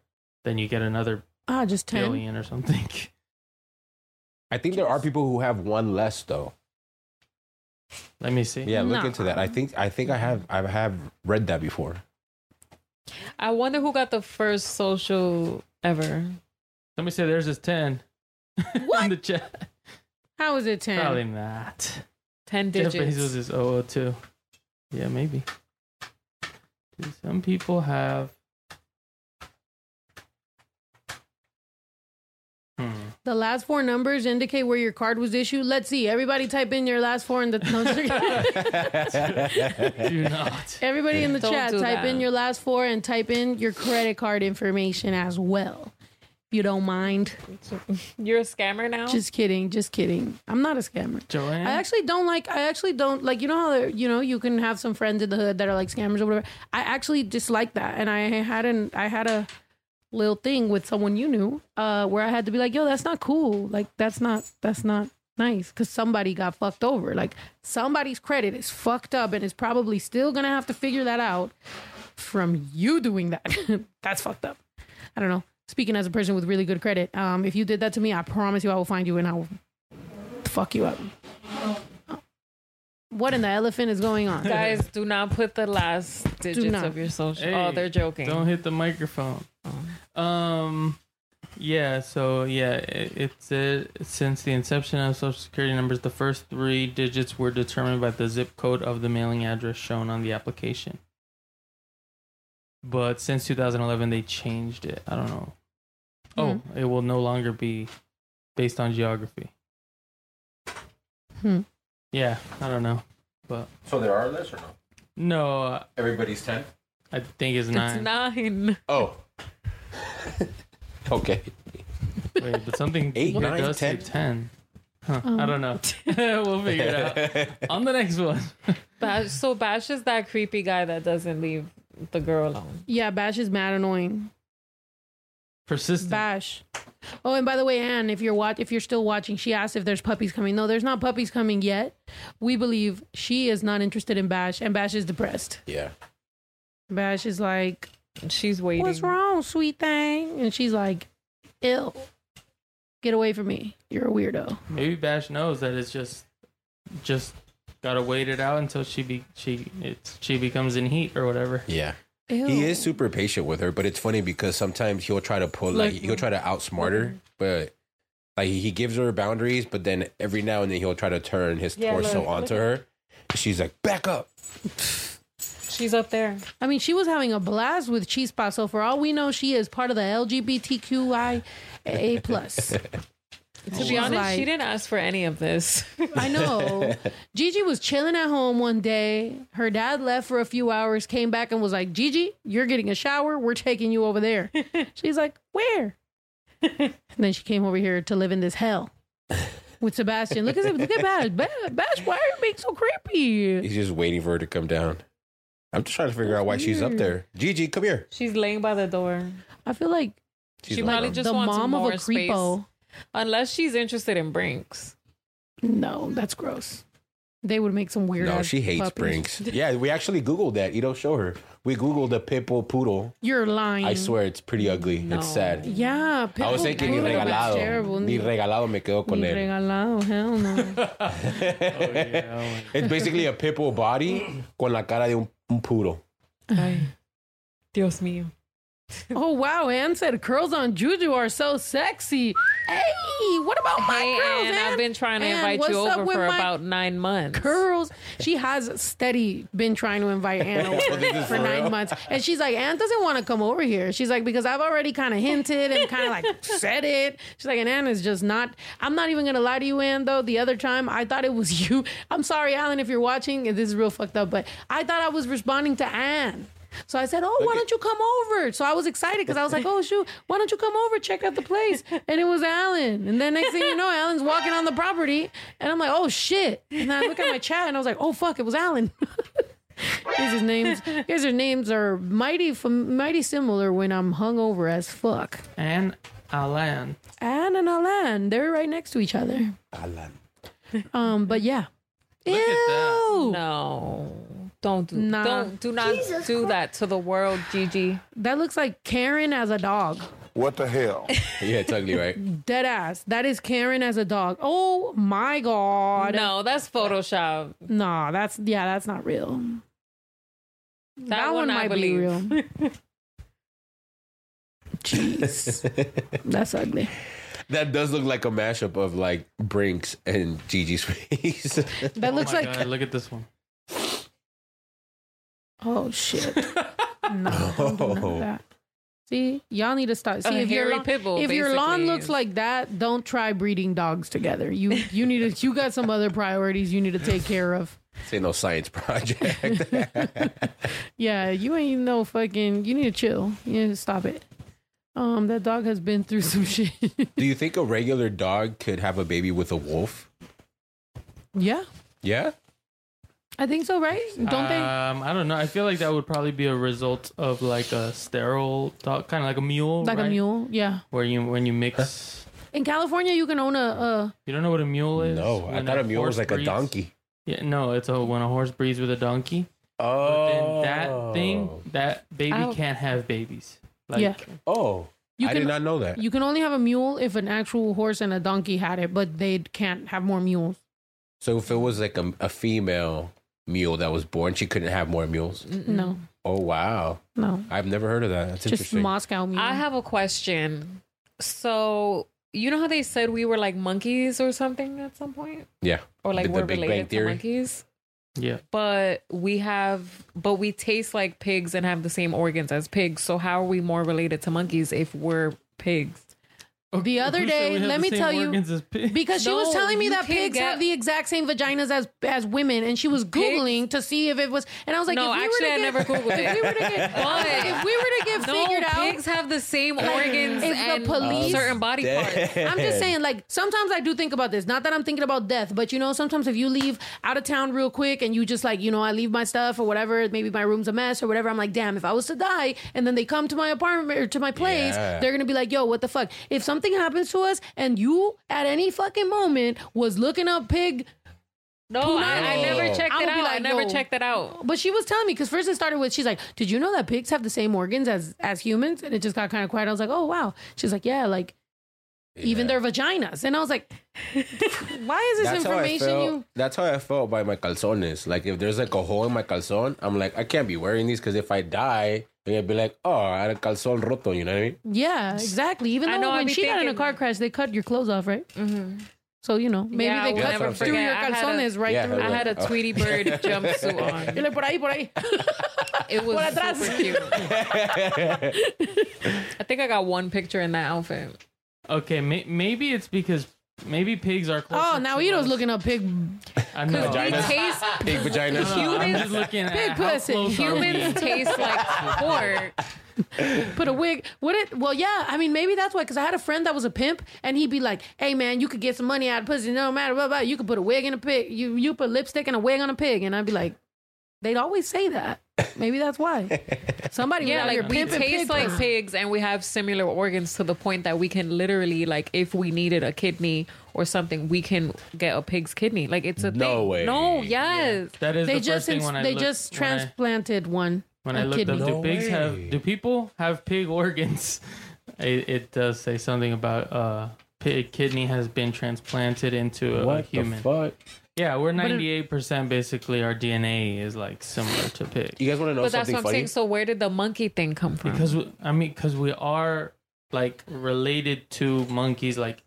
then you get another ah, just ten. or something. I think there are people who have one less though. Let me see. Yeah, look Nah. into that. I think I think I have I have read that before. I wonder who got the first social ever. Let me say there's this ten in the chat. How is it ten? Probably not. 10 digits. Jeff. Bezos is 002. Yeah, maybe. Do Some people have. Mm-hmm. The last four numbers indicate where your card was issued. Let's see. Everybody type in your last four in the. No, I'm just kidding. Do not. Everybody in the Don't chat, do type that. in your last four and type in your credit card information as well. If you don't mind. You're a scammer now? Just kidding. Just kidding. I'm not a scammer. Joanne? I actually don't like. I actually don't like. You know how there, you know you can have some friends in the hood that are like scammers or whatever. I actually dislike that, and I had an I had a little thing with someone you knew, uh, where I had to be like, "Yo, that's not cool. Like that's not that's not nice." Because somebody got fucked over. Like somebody's credit is fucked up, and is probably still gonna have to figure that out from you doing that. that's fucked up. I don't know. Speaking as a person with really good credit, um, if you did that to me, I promise you, I will find you and I will fuck you up. What in the elephant is going on? Guys, do not put the last digits not. of your social. Hey, oh, they're joking. Don't hit the microphone. Um, yeah. So yeah, it, it since the inception of Social Security numbers, the first three digits were determined by the zip code of the mailing address shown on the application. But since 2011, they changed it. I don't know. Oh, it will no longer be based on geography. Hmm. Yeah, I don't know, but So there are less or no? no, uh, Everybody's ten. I think it's nine. It's nine. Oh. okay. Wait, but something Eight, here nine, does say 10? ten. Huh, Um. I don't know. we'll figure it out on the next one. Bash, so Bash is that creepy guy that doesn't leave the girl alone. Yeah, Bash is mad annoying. Persistent. Bash. Oh, and by the way, Anne, if you're watch, if you're still watching, she asked if there's puppies coming. No, there's not puppies coming yet. We believe she is not interested in Bash, and Bash is depressed. Yeah. Bash is like, She's waiting. "What's wrong, sweet thing?" And she's like, "Ill, get away from me. You're a weirdo." Maybe Bash knows that it's just, just gotta wait it out until she be she it's she becomes in heat or whatever. Yeah. Ew. He is super patient with her, but it's funny because sometimes he'll try to pull like, Like- he'll try to outsmart her, but like he gives her boundaries, but then every now and then he'll try to turn his Yeah, torso look, onto her. She's like, back up. She's up there. I mean, she was having a blast with Chispa. So for all we know, she is part of the LGBTQIA plus. To be honest, she didn't ask for any of this. I know. Gigi was chilling at home one day. Her dad left for a few hours, came back and was like, Gigi, you're getting a shower. We're taking you over there. She's like, Where? and then she came over here to live in this hell with Sebastian. Look at look at Bash. Bash, Bash why are you being so creepy? He's just waiting for her to come down. I'm just trying to figure out why she's up there. Gigi, come here. She's laying by the door. I feel like She's She probably just the wants mom more of a space. Unless she's interested in Brinks. No, that's gross. They would make some weird. no, she hates puppies. Brinks. Yeah, we actually Googled that. You don't show her. We Googled a pitbull poodle. You're lying. I swear it's pretty ugly. No. It's sad. Yeah, I was thinking ni regalado. Terrible. Ni regalado me quedo con Ni él. regalado. Hell no. Oh, yeah, It's basically a pitbull body con la cara de un, un poodle. Ay, Dios mío. Oh wow, Anne said curls on Juju are so sexy. Hey, what about my Hey, curls, Ann, I've been trying to Ann, invite you over for about nine months. curls. She has steady been trying to invite Anne over this is for for nine real? months, and she's like, Anne doesn't want to come over here. She's like, because I've already kind of hinted and kind of like said it. She's like, and Ann is just not. I'm not even gonna lie to you, Anne. Though the other time I thought it was you. I'm sorry, Alan, if you're watching. and This is real fucked up, but I thought I was responding to Ann. So I said, "Oh, why don't you come over?" So I was excited because I was like, "Oh shoot, why don't you come over check out the place?" And it was Alan. And then next thing you know, Alan's walking on the property, and I'm like, "Oh shit!" And then I look at my chat, and I was like, "Oh fuck, it was Alan." Guys, his names, guys, their names are mighty, mighty similar when I'm hungover as fuck. And Alan. Anne and Alan, they're right next to each other. Alan. Um, but yeah. Look at that. Ew. No. Don't do Nah. don't do not do that to the world, Gigi. That looks like Karen as a dog. What the hell? Yeah, it's ugly, right? Dead ass. That is Karen as a dog. Oh my god. No, that's Photoshop. Nah, that's yeah, that's not real. That, one, I might believe. be real. Jeez. that's ugly. That does look like a mashup of like Brinks and Gigi's face. That Oh looks my like God, look at this one. Oh shit. No, don't do none of that. See, y'all need to stop. See, A if your hairy lawn, pit bull, if your lawn basically. looks like that, don't try breeding dogs together. You you need to. You got some other priorities you need to take care of. This ain't no science project. Yeah, you ain't no fucking. You need to chill. You need to stop it. Um, that dog has been through some shit. Do you think a regular dog could have a baby with a wolf? yeah, Yeah. I think so. Right? Don't they? Um, I don't know. I feel like that would probably be a result of like a sterile dog, kind of like a mule. Like a mule? Yeah. Where you when you mix. In California, you can own a. a You don't know what a mule is? No, I thought a mule was horse like a donkey. Yeah, no, it's a when a horse breeds with a donkey. But Oh. then that thing, that baby Ow. can't have babies. Like, Yeah. Oh. You I can- did not know that. you can only have a mule if an actual horse and a donkey had it, but they can't have more mules. So if it was like a, a female mule that was born, she couldn't have more mules. No, Oh wow. no, I've never heard of that. That's just interesting. Moscow mule. I have a question. So you know how they said we were like monkeys or something at some point? yeah. Or like The- the we're Big related to monkeys? yeah. But we have but we taste like pigs and have the same organs as pigs. So how are we more related to monkeys if we're pigs? The other day, let me tell you- organs as pigs? because she was telling me you that can pigs get- have the exact same vaginas as as women, and she was googling to see if it was. And I was like, No, if we actually, were I to get, never Googled if it. we were to get, But- if we were to get No, figured out, pigs have the same organs If the and uh, police- certain body parts. I'm just saying, like, sometimes I do think about this. Not that I'm thinking about death, but you know, sometimes if you leave out of town real quick and you just like, you know, I leave my stuff or whatever, maybe my room's a mess or whatever, I'm like, damn, if I was to die and then they come to my apartment or to my place, Yeah. they're gonna be like, yo, what the fuck? If something happens to us and you at any fucking moment was looking up pig, No, I, I never checked I it would be out. I never yo. checked it out. but she was telling me because first it started with she's like, did you know that pigs have the same organs as as humans? And it just got kind of quiet. I was like, oh wow. She's like, yeah, like even their vaginas. And I was like, why is this That's information felt. you? That's how I felt by my calzones. Like if there's like a hole in my calzone, I'm like, I can't be wearing these because if I die, they're gonna be like, oh, I had a calzone roto. You know what I mean? Yeah, exactly. Even I though know, I when be she got in a thinking- car crash, they cut your clothes off, right? Mm-hmm. So you know, maybe Yeah, I they will cut never through forget. your I had a- calzones right Yeah, through. I had a. Tweety Bird jumpsuit on. You're like, por ahí, por ahí. It was Por atrás. super cute. I think I got one picture in that outfit. Okay, may- maybe it's because maybe pigs are. Closer oh, now to Ito's us. looking up pig. I know. We Vaginas. taste Big vagina. No, I'm humans- looking at Big how pussy. close are we? humans taste like pork. Put a wig. What it? Well, yeah. I mean, maybe that's why. Because I had a friend that was a pimp, and he'd be like, "Hey, man, you could get some money out of pussy. No matter blah blah. You could put a wig in a pig. You you put lipstick and a wig on a pig." And I'd be like, they'd always say that. Maybe that's why. Somebody Yeah, was out here like we pimping taste pig like pussy. pigs and we have similar organs to the point that we can literally like if we needed a kidney or something, we can get a pig's kidney. Like it's a No thing. way. No, yes. That is They the just first thing ins- when I they looked- just when I- transplanted one. When a I looked kidney. up, do No pigs way. have? Do people have pig organs? It, it does say something about uh, pig kidney has been transplanted into a, What human. the fuck? Yeah, we're ninety eight percent basically. Our DNA is like similar to pig You guys want to know But that's something what I'm funny? saying. So where did the monkey thing come from? because we, I mean because we are like related to monkeys like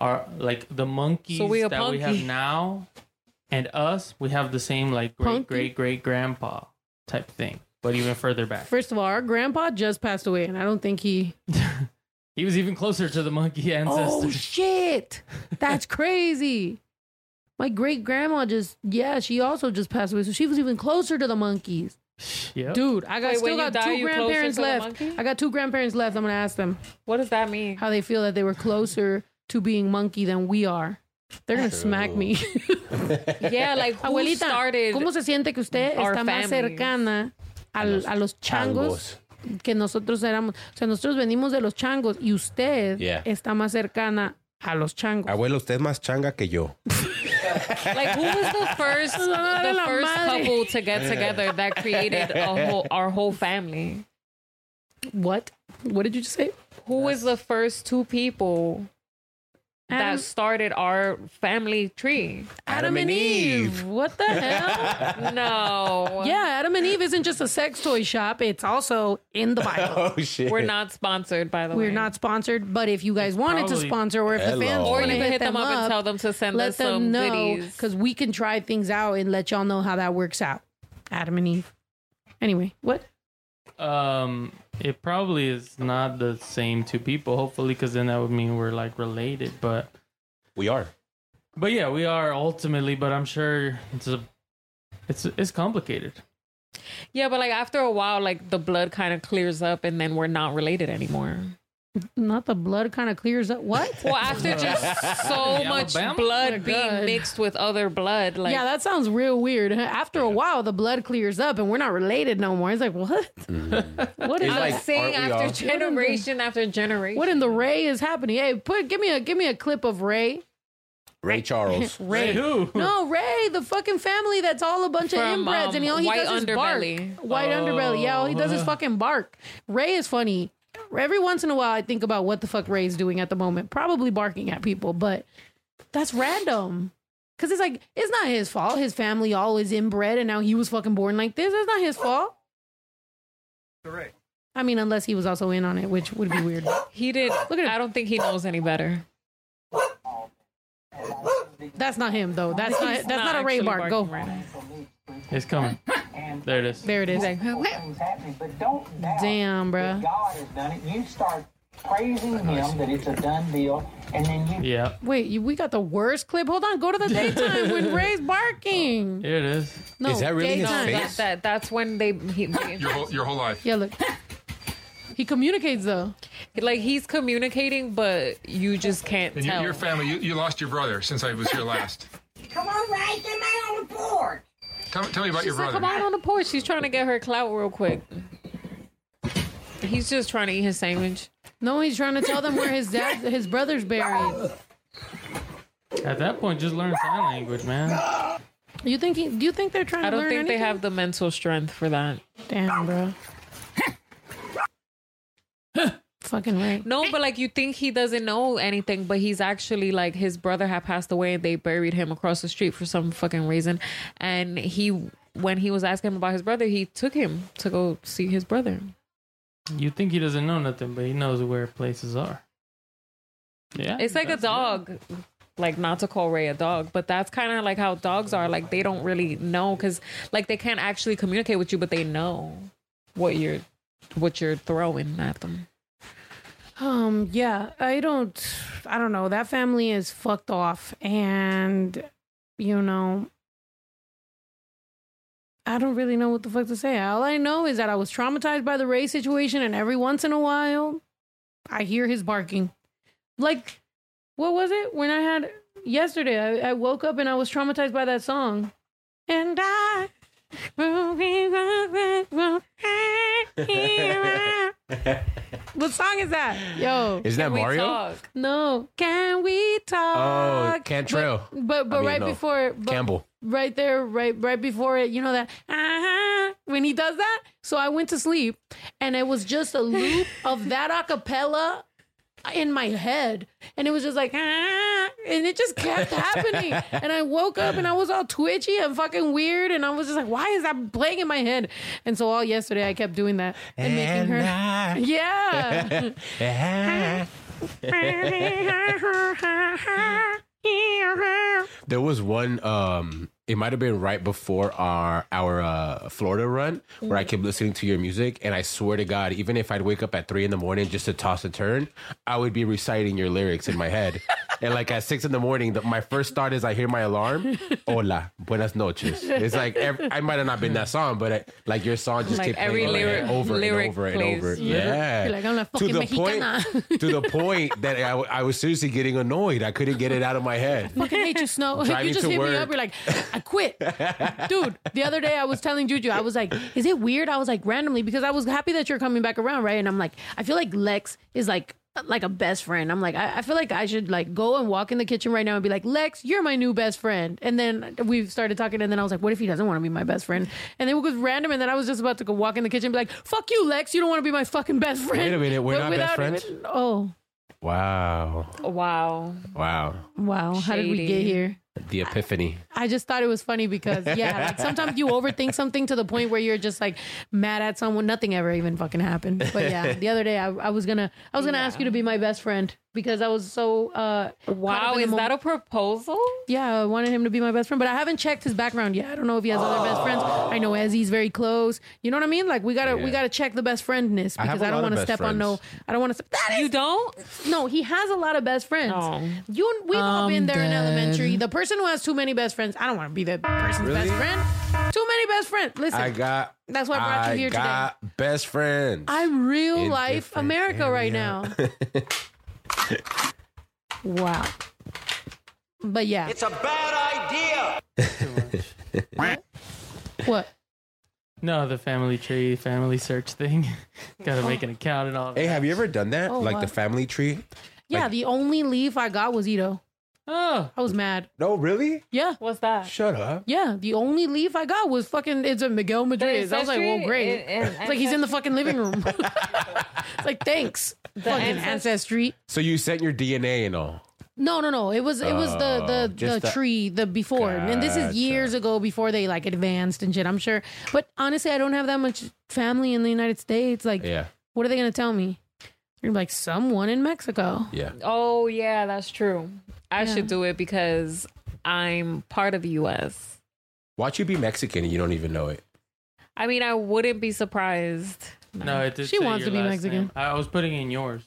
are like the monkeys So we a that we have punky. now and us we have the same like great Punky? great great grandpa type thing but even further back First of all, our grandpa just passed away, and I don't think he. he was even closer to the monkey ancestor. Oh shit! That's crazy. My great grandma just yeah, she also just passed away, so she was even closer to the monkeys. Yep. Dude, I got Wait, still got die, two grandparents left. I got two grandparents left. I'm gonna ask them What does that mean? how they feel that they were closer to being monkey than we are. They're gonna smack me. Yeah, like who Abuelita, started? ¿cómo se siente que usted our está más families? cercana al- a los changos que nosotros éramos? O sea, nosotros venimos de los changos y usted Yeah. está más cercana a los changos. Abuelo, usted es más changa que yo. Like who was the first the first couple to get together that created a whole our whole family? What? What did you just say? Who was the first two people Adam, that started our family tree? Adam and Eve. What the hell? No. yeah, Adam and Eve isn't just a sex toy shop. It's also in the Bible. Oh shit. We're not sponsored by the way. We're not sponsored, but if you guys wanted to sponsor, or if the fans Or want you to can hit, hit them up and tell them to send let us them some know goodies. because we can try things out and let y'all know how that works out. Adam and Eve. Anyway, what? Um, it probably is not the same two people. Hopefully, because then that would mean we're like related. But We are. but yeah, we are ultimately. But I'm sure it's a it's it's complicated. Yeah, but like after a while, like the blood kind of clears up, and then we're not related anymore. Not the blood kind of clears up. What? Well, after just so In much Alabama? blood Oh being God. mixed with other blood, like yeah, that sounds real weird. After a while, the blood clears up and we're not related no more. It's like what? What is Mm-hmm. It's that? like- I'm saying aren't we after all? generation after generation. what in the Ray is happening? Hey, put give me a give me a clip of Ray. Ray Charles. Ray. who? No, Ray, the fucking family that's all a bunch of From, inbreds, um, and he, all he White does is Underbelly. bark. White underbelly. Yeah, all he does is fucking bark. Ray is funny. Every once in a while, I think about what the fuck Ray's doing at the moment. Probably barking at people, but that's random. Cause it's like it's not his fault. His family all is inbred, and now he was fucking born like this. It's not his fault. Correct. I mean, unless he was also in on it, which would be weird. he did. Look at. I don't think he knows any better. That's not him though. That's not. That's not, a Ray bark. Go. right. It's coming. There it is. There it is. Like, things happening, but don't Damn, that bruh. God has done it. You start praising Him that it's a done deal, and then you Yeah, Wait, you, we got the worst clip. Hold on. Go to the daytime when Ray's barking. Oh, here it is. No, Is that really his daytime. that, face? that that's when they he, Your whole your whole life. Yeah, look. He communicates though. like he's communicating, but you just can't And your, tell. your family, you, you lost your brother since I was here last. come on, Ray, get me on the board. Tell, tell me about She's your like, brother. come on on the porch. She's trying to get her clout real quick. He's just trying to eat his sandwich. No, he's trying to tell them where his dad, his brother's buried. At that point, just learn sign language, man. You think? He, do you think they're trying to? I to don't learn think they have the mental strength for that. Damn, bro. Fucking right. No, but like you think he doesn't know anything, but he's actually like his brother had passed away and they buried him across the street for some fucking reason. And he, when he was asking him about his brother, he took him to go see his brother. You think he doesn't know nothing, but he knows where places are. Yeah, It's like a that's- dog. Like not to call Ray a dog, but that's kind of like how dogs are. Like they don't really know because like they can't actually communicate with you, but they know what you're what you're throwing at them. Um. Yeah. I don't. I don't know. That family is fucked off, and you know. I don't really know what the fuck to say. All I know is that I was traumatized by the Ray situation, and every once in a while, I hear his barking. Like, what was it when I had yesterday? I, I woke up and I was traumatized by that song. And I. what song is that? Yo. Isn't that We Mario? talk. No. Can we talk? Oh, Cantrell. But but, but I mean, right no. before but Campbell. right there, right right before it, you know that ah, when he does that. So I went to sleep, and it was just a loop of that acapella in my head, and it was just like ah, and it just kept happening. And I woke up and I was all twitchy and fucking weird, and I was just like, why is that playing in my head? And so all yesterday I kept doing that and, making her. Yeah. There was one. Um, it might have been right before our our uh, Florida run where I kept listening to your music, and I swear to God, even if I'd wake up at three in the morning just to toss a turn, I would be reciting your lyrics in my head. and like at six in the morning, the, my first thought is I hear my alarm. Hola, buenas noches. It's like every, I might have not been that song, but it, like your song just Like kept every playing in my head lyric- over lyric and over and plays. over. Yeah. Yeah, You're like, I'm not to the Mexicana. point to the point that I was seriously getting annoyed. I couldn't get it out of my head. fucking hate you, Snow. Driving you just hit me up, you're like, I quit. Dude, the other day I was telling Juju, I was like, is it weird? I was like, randomly, because I was happy that you're coming back around, right? And I'm like, I feel like Lex is like, like a best friend. I'm like, I, I feel like I should like go and walk in the kitchen right now and be like, Lex, you're my new best friend. And then we started talking, and then I was like, what if he doesn't want to be my best friend? And then it was random, and then I was just about to go walk in the kitchen and be like, fuck you, Lex, you don't want to be my fucking best friend. Wait a minute, we're But not best friends? even- oh, Wow, Wow. wow, wow. How did we get here? The epiphany. I just thought it was funny because yeah, like sometimes you overthink something to the point where you're just like mad at someone. Nothing ever even fucking happened. But yeah, the other day I, I was gonna I was gonna ask you to be my best friend because I was so uh Wow. Is that a proposal? yeah I wanted him to be my best friend, but I haven't checked his background yet. I don't know if he has other best friends. I know Ezzy's very close. You know what I mean? Like we gotta we gotta check the best friendness I have because a I, don't want to best step on no. I don't want to. That You don't? no. He has a lot of best friends. Oh. You we've all been I'm there in elementary. The person who has too many best friends. I don't want to be that person's Really? best friend. Too many best friends. Listen, I got. That's why I brought you I here today. got best friends. I'm real in life different America right now. area. wow. But yeah, It's a bad idea. what? No, the family tree, family search thing. Got to make an account and all. Hey, that. have you ever done that? Oh, like wow. the family tree? Yeah, Like- the only leaf I got was Ito. Oh, I was mad. No, really? Yeah. What's that? Shut up. Yeah, the only leaf I got was fucking. It's a Miguel Madrid. I was like, well, great. and- and It's like he's in the fucking living room. it's like thanks, fucking ancest- ancestry. So you sent your DNA and all. No, no, no. It was it was the Oh, the the the- tree the before, and this is years ago before they like advanced and shit. I'm sure, but honestly, I don't have that much family in the United States. Like, Yeah, what are they gonna tell me? They're like someone in Mexico. yeah. Oh, yeah, that's true. I Yeah. should do it because I'm part of the U.S. Watch you be Mexican and you don't even know it. I mean, I wouldn't be surprised. no, it did. She say wants your to be Mexican. name. I I was putting in yours,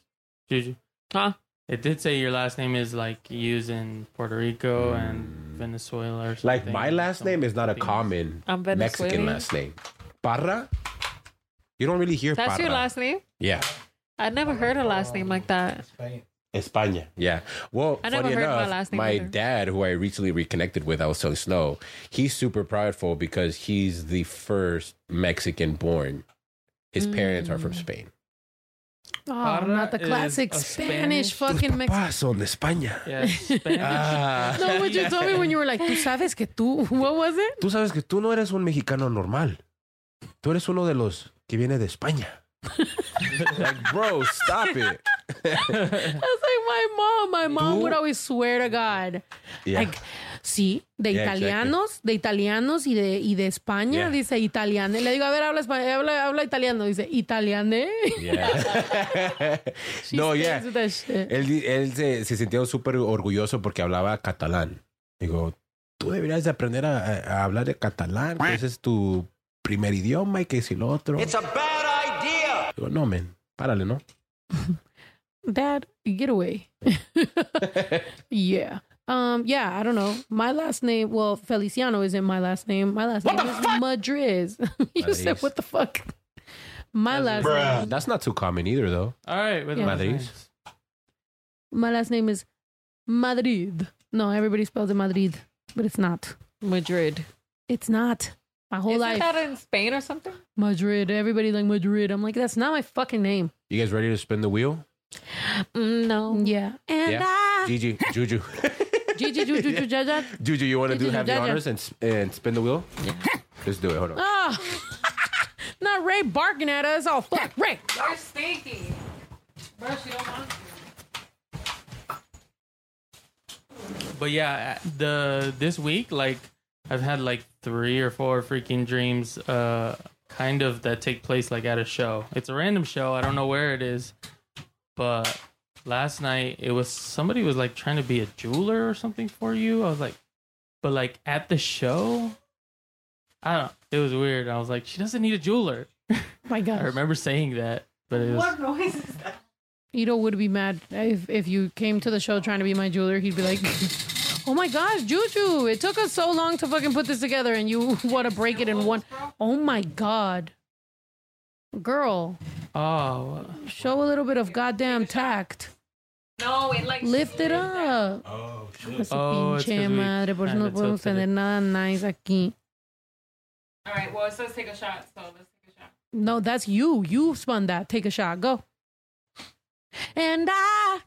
Juju. Huh? It did say your last name is like used in Puerto Rico and mm. Venezuela or something. Like my last name is not a common I'm Mexican last name. Parra. You don't really hear That's Parra. your last name? Yeah, I never heard a last name like that. España. Yeah. Well, I never funny heard my last name my dad, who I recently reconnected with, I was telling Snow, he's super prideful because he's the first Mexican born. His parents are from Mm. Spain. Oh, Parra not the classic Spanish, Spanish- fucking Mexican. Papás son de España. Yeah, Spanish. Ah. No, what you told me when you were like, tú sabes que tú, what was it? Tú sabes que tú no eres un mexicano normal. Tú eres uno de los que viene de España. Like, bro, stop it. That's like my mom. My mom would always swear to God. Yeah. Like, sí, de Yeah, italianos, de italianos y de, y de España, Yeah. dice italiano. Le digo, a ver, habla, espa- habla, habla italiano. Dice, italiane. No, shit. Él, él se, se sintió súper orgulloso porque hablaba catalán. Digo, tú deberías de aprender a, a- hablar de catalán, que ese es tu primer idioma y que si lo otro. It's a bad idea. Digo, no, men, párale, ¿no? Dad, get away. yeah. Um, yeah, I don't know. My last name, well, Feliciano isn't my last name. My last name is Madriz. you said, what the fuck? My last name, That's not too common either, though. All right, with Yeah. last Madrid. my last name is Madrid. No, everybody spells it Madrid, but it's not. Madrid. It's not. My whole Isn't life, that in Spain or something? Madrid. Everybody like Madrid. I'm like, that's not my fucking name. You guys ready to spin the wheel? Mm, no. Yeah. And Yeah. I, Gigi, Juju. Gigi, Juju, Juju, Jaja. Juju, you want to do Juju, have the Jaja. honors and, s- and spin the wheel? Yeah. Let's do it. Hold on. Oh, not Ray barking at us. Oh fuck, Ray. You're stinky. Bro, she don't want to. But yeah, the this week, like I've had like three or four freaking dreams, uh, kind of that take place like at a show. It's a random show. I don't know where it is, but last night it was somebody was like trying to be a jeweler or something for you. I was like, but like at the show, I don't. It was weird. I was like, she doesn't need a jeweler. My God. I remember saying that, but it was What noise is that? Ito would be mad if if you came to the show trying to be my jeweler. He'd be like, "Oh my gosh, Juju! It took us so long to fucking put this together, and you want to break it in one. Oh my god, girl, Oh, show a little bit of goddamn tact. No, it like Lift it up. Oh, Su Oh, it's 'cause pinche we madre, por eso no podemos tener nada nice aquí. All right. Well, it says take a shot, so let's take a shot. No, that's you. You spun that. Take a shot. Go. And I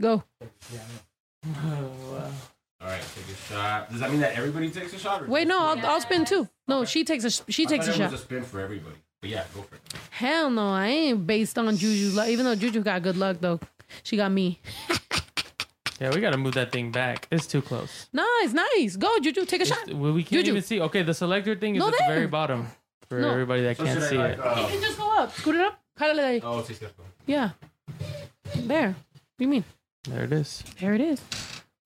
go. All right, take a shot. Does that mean that everybody takes a shot? Or Wait, no, I'll, I'll spin too. No, she takes a she I takes a thought it shot. was a spin for everybody. But yeah, go for it. Hell no, I ain't based on Juju's luck. Even though Juju got good luck though, she got me. yeah, we got to move that thing back. It's too close. Nice, nice. Go, Juju, take a shot. Well, we can't Juju. even see. Okay, the selector thing is No, at the there. very bottom for No. everybody that So can't should I, see like, it. uh, You can just go up. Scoot it up. Jálale de ahí. Oh, sí, cierto. Yeah. There. What do you mean? There it is. There it is.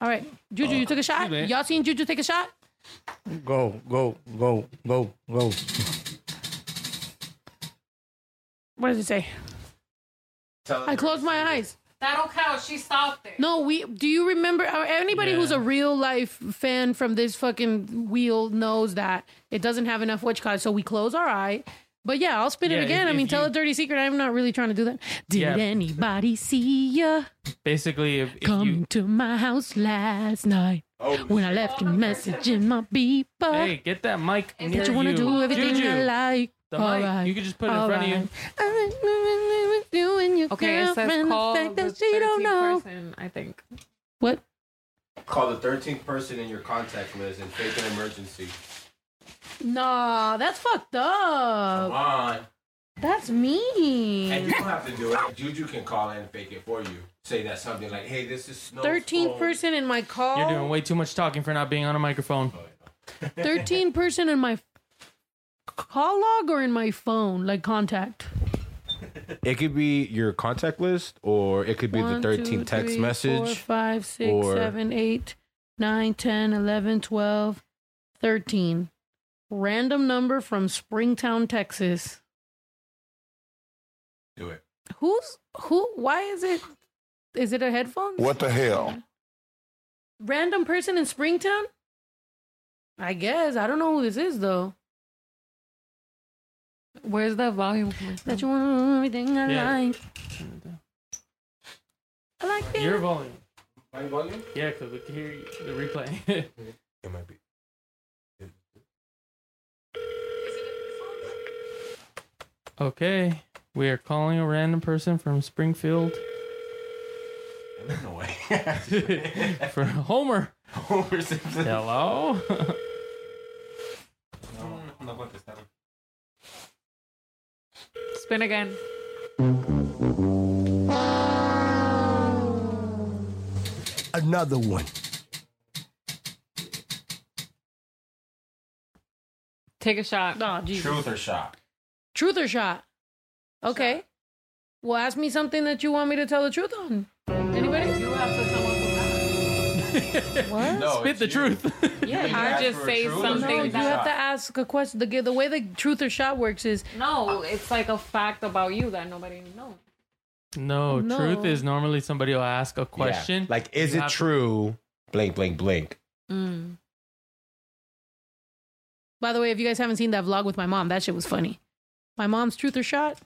All right. Juju, you took a shot? excuse. Y'all seen Juju take a shot? Go, go, go, go, go. What does it say? I closed my eyes. That don't count. She stopped it. No, we. Do you remember? uh, Anybody who's Yeah. a real life fan from this fucking wheel knows that it doesn't have enough witch cards, so we close our eye. But yeah, I'll spin Yeah, it again. if- I mean, if tell you- a dirty secret. I'm not really trying to do that. Did Yeah. anybody see ya Basically, if, if coming you to my house last night Oh, when I left a message in my beeper? hey, get that mic near that you want to do everything Juju, I like. The All mic, right. you can just put it in front of you. you. You and your Okay, it says girlfriend, the call the she don't 13th know. person. I think. What? Call the 13th person in your contact list and fake an emergency. Nah, that's fucked up. Come on. That's mean. And you don't have to do it. Juju can call in and fake it for you. Say that something like, hey, this is Snow's 13th phone. person in my call. You're doing way too much talking for not being on a microphone. 13 person in my call log or in my phone, like contact. It could be your contact list or it could be One, the two, 13th text three, Four, message. five, six, or- seven, eight, nine, 10, 11, 12, 13. Random number from Springtown, Texas. Do it. Who's who? Why is it? Is it a headphone? What the hell? Random person in Springtown? I guess. I don't know who this is though. Where's the volume? That you want to know everything I Yeah. like. I like it. Your volume. My volume? Yeah, because we can hear the replay. It might be. Okay, we are calling a random person from Springfield No way. for Homer. Homer Simpson. Hello. No, no contestaron. Spin again. Another one. Take a shot. Oh, Jesus. Truth or shot? Truth or shot? Okay. Well, ask me something that you want me to tell the truth on. Anybody? You have to come up with What? No, Spit the you. truth. Yeah, You I ask just for a say truth or something No, you that- have to ask a question. The, the way the truth or shot works is. No, it's like a fact about you that nobody knows. no, No. truth is normally somebody will ask a question. Yeah. Like, is You it have to- true? Blink, blink, blank. Mm. By the way, if you guys haven't seen that vlog with my mom, that shit was funny. My mom's truth or shot.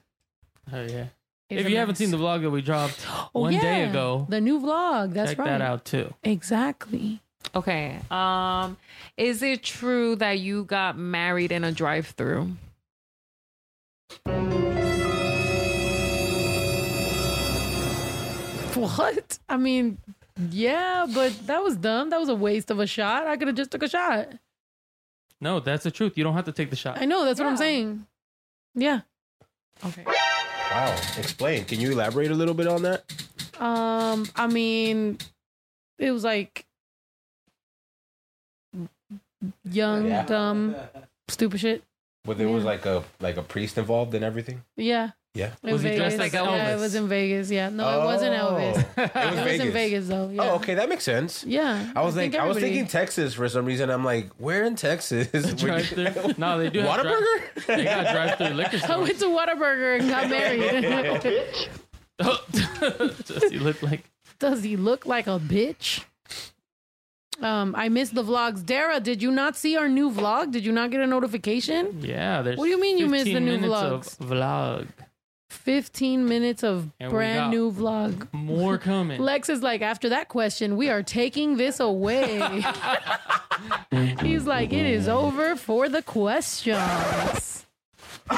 Oh yeah. If a you haven't seen the vlog that we dropped Oh, one day yeah. ago, the new vlog. That's check right. that out too. Exactly. Okay. Um, is it true that you got married in a drive-through? What? I mean, yeah, but that was dumb. That was a waste of a shot. I could have just took a shot. No, that's the truth. You don't have to take the shot. I know. That's what I'm saying. Yeah. Okay. Wow. Explain. Can you elaborate a little bit on that? Um. I mean, it was like young, Yeah. dumb, stupid shit. But there was like a like a priest involved in everything. Yeah. Yeah. In Was he dressed like Yeah, it was in Vegas. Yeah. No, it wasn't Elvis. Oh. It was It was in Vegas though. Yeah. Oh, okay, that makes sense. Yeah. I was think like, I was everybody- thinking Texas for some reason. I'm like, where in Texas? drive through. No, they do. have dri- Whataburger? They got drive through liquor store? I stores. went to Whataburger and got married. Does he look like? Does he look like a bitch? Um, I missed the vlogs. Dara, did you not see our new vlog? Did you not get a notification? Yeah. There's What do you mean you missed the 15 new minutes vlogs? Of vlog. 15 minutes of And brand new vlog. More coming. Lex is like, after that question, we are taking this away. He's like, it is over for the questions.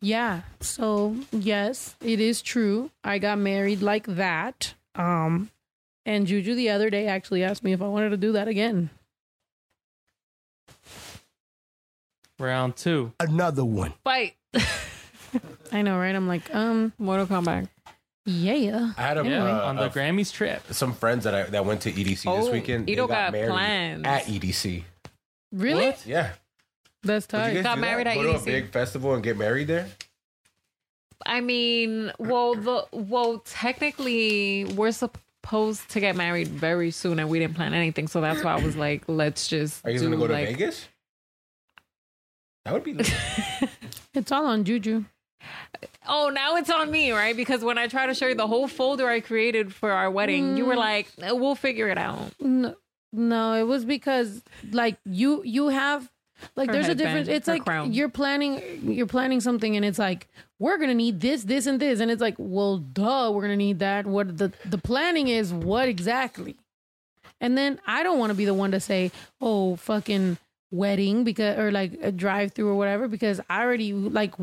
yeah. So yes, it is true. I got married like that. Um, and Juju the other day actually asked me if I wanted to do that again. Round two. Another one. Fight. I know, right? I'm like, um, Mortal Kombat. yeah. I had a, Yeah, uh, on the a- Grammys trip. some friends that I that went to EDC this Oh, weekend. Ito they got married plans. at EDC. Really? Yeah, That's Would you tight. guys Got do that? married at Go to a EDC. big festival and get married there. I mean, well, the well, technically, we're supposed to get married very soon, and we didn't plan anything. So that's why I was like, let's just. Are you do, gonna go to like, Vegas? That would be. lit. It's all on Juju. Oh, now it's on me, right? Because when I try to show you the whole folder I created for our wedding, you were like, "Uh, "We'll figure it out." No, no, it was because like you you have like Her there's a difference. It's like crown. you're planning you're planning something and it's like we're gonna need this, this, and this, and it's like well, duh, we're gonna need that. What the the planning is what exactly? And then I don't want to be the one to say, oh, fucking wedding because or like a drive through or whatever because I already like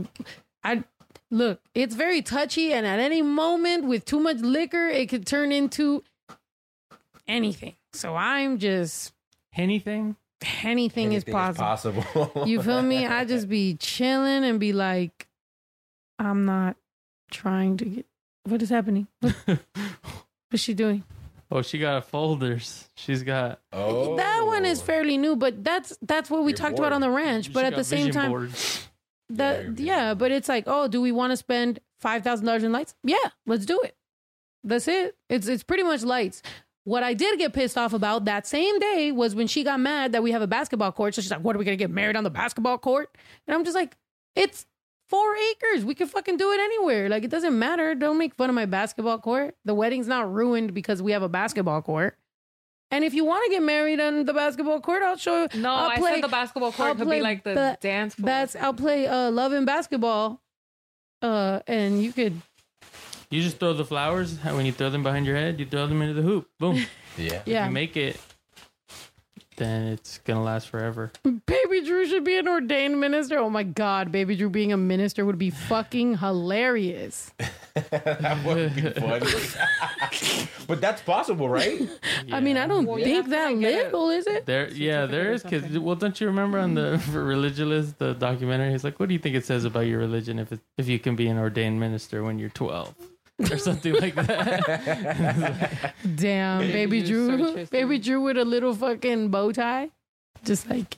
I look. It's very touchy, and at any moment with too much liquor, it could turn into anything. So I'm just Anything? anything, is Anything possible. possible. You feel me? I just be chilling and be like, I'm not trying to get. What is happening? What, what's she doing? Oh, she got folders. She's got. Oh, That one is oh. fairly new, but that's that's what we You're talked about on the ranch. she But at the same time, boards. Yeah, yeah, yeah. but it's like, oh, do we want to spend five thousand dollars in lights? Yeah, let's do it. That's it. It's it's pretty much lights. What I did get pissed off about that same day was when she got mad that we have a basketball court. So she's like, "What are we gonna get married on the basketball court?" And I'm just like, "It's four acres. We can fucking do it anywhere. Like it doesn't matter. Don't make fun of my basketball court. The wedding's not ruined because we have a basketball court." And if you want to get married on the basketball court, I'll show you. No, I'll I play- said the basketball court I'll could play be like the ba- dance floor. That's I'll play uh love and basketball. Uh and you could You just throw the flowers. When you throw them behind your head, you throw them into the hoop. Boom. Yeah. yeah. You make it, then it's gonna last forever. Baby Drew should be an ordained minister. Oh my god, Baby Drew being a minister would be fucking hilarious. that would be funny. but that's possible, right? I mean, I don't Well, think that like, get it- little, is it? There, yeah, there is. Cause well, don't you remember on the Religious Religulous, the documentary? He's like, "What do you think it says about your religion if it, if you can be an ordained minister when you're 12 or something like that?" Damn, Baby You're so Drew. Baby Drew with a little fucking bow tie. Just like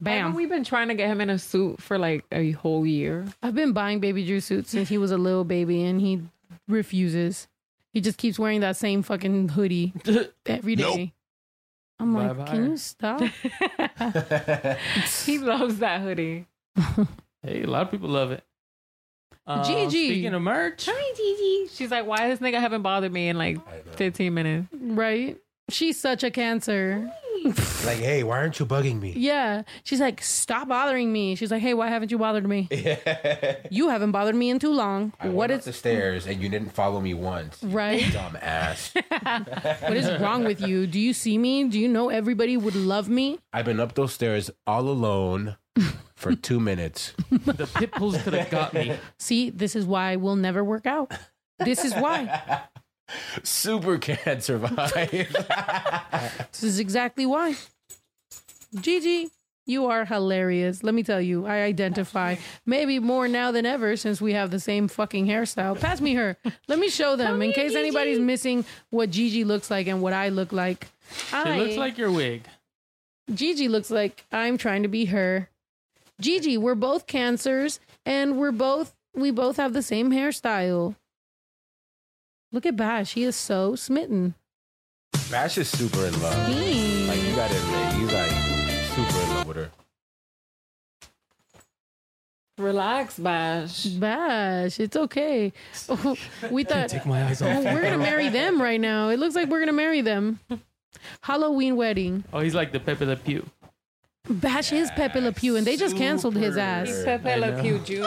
Bam. bam. We've been trying to get him in a suit for like a whole year. I've been buying Baby Drew suits since he was a little baby and he refuses. He just keeps wearing that same fucking hoodie every day. Nope. I'm like, Bye-bye. can you stop? he loves that hoodie. hey, a lot of people love it. Uh, Gigi. Speaking of merch, Hi, Gigi. She's like, why this nigga haven't bothered me in like 15 minutes? right? She's such a cancer. like, hey, why aren't you bugging me? Yeah. She's like, stop bothering me. She's like, hey, why haven't you bothered me? You haven't bothered me in too long. I what went up the stairs and you didn't follow me once. you Right. Dumb ass. what is wrong with you? Do you see me? Do you know everybody would love me? I've been up those stairs all alone for two minutes. the pit bulls could have got me. See, this is why we'll never work out. This is why. Super can't survive. This is exactly why. Gigi, you are hilarious. Let me tell you, I identify maybe more now than ever since we have the same fucking hairstyle. Pass me her. Let me show them in case anybody's missing what Gigi looks like and what I look like. She I, looks like your wig. Gigi looks like I'm trying to be her. Gigi, we're both cancers and we're both we both have the same hairstyle. Look at Bash. He is so smitten. Bash is super in love. He- Like you gotta admit, he's like super in love with her. Relax, Bash. Bash, it's okay. we thought Take my eyes oh, off. we're gonna marry them right now. It looks like we're gonna marry them. Halloween wedding. Oh, he's like the Pepe Le Pew. Bash his Pepe Le Pew, and they just canceled his Super. ass. Pepe Le. Pew Jr.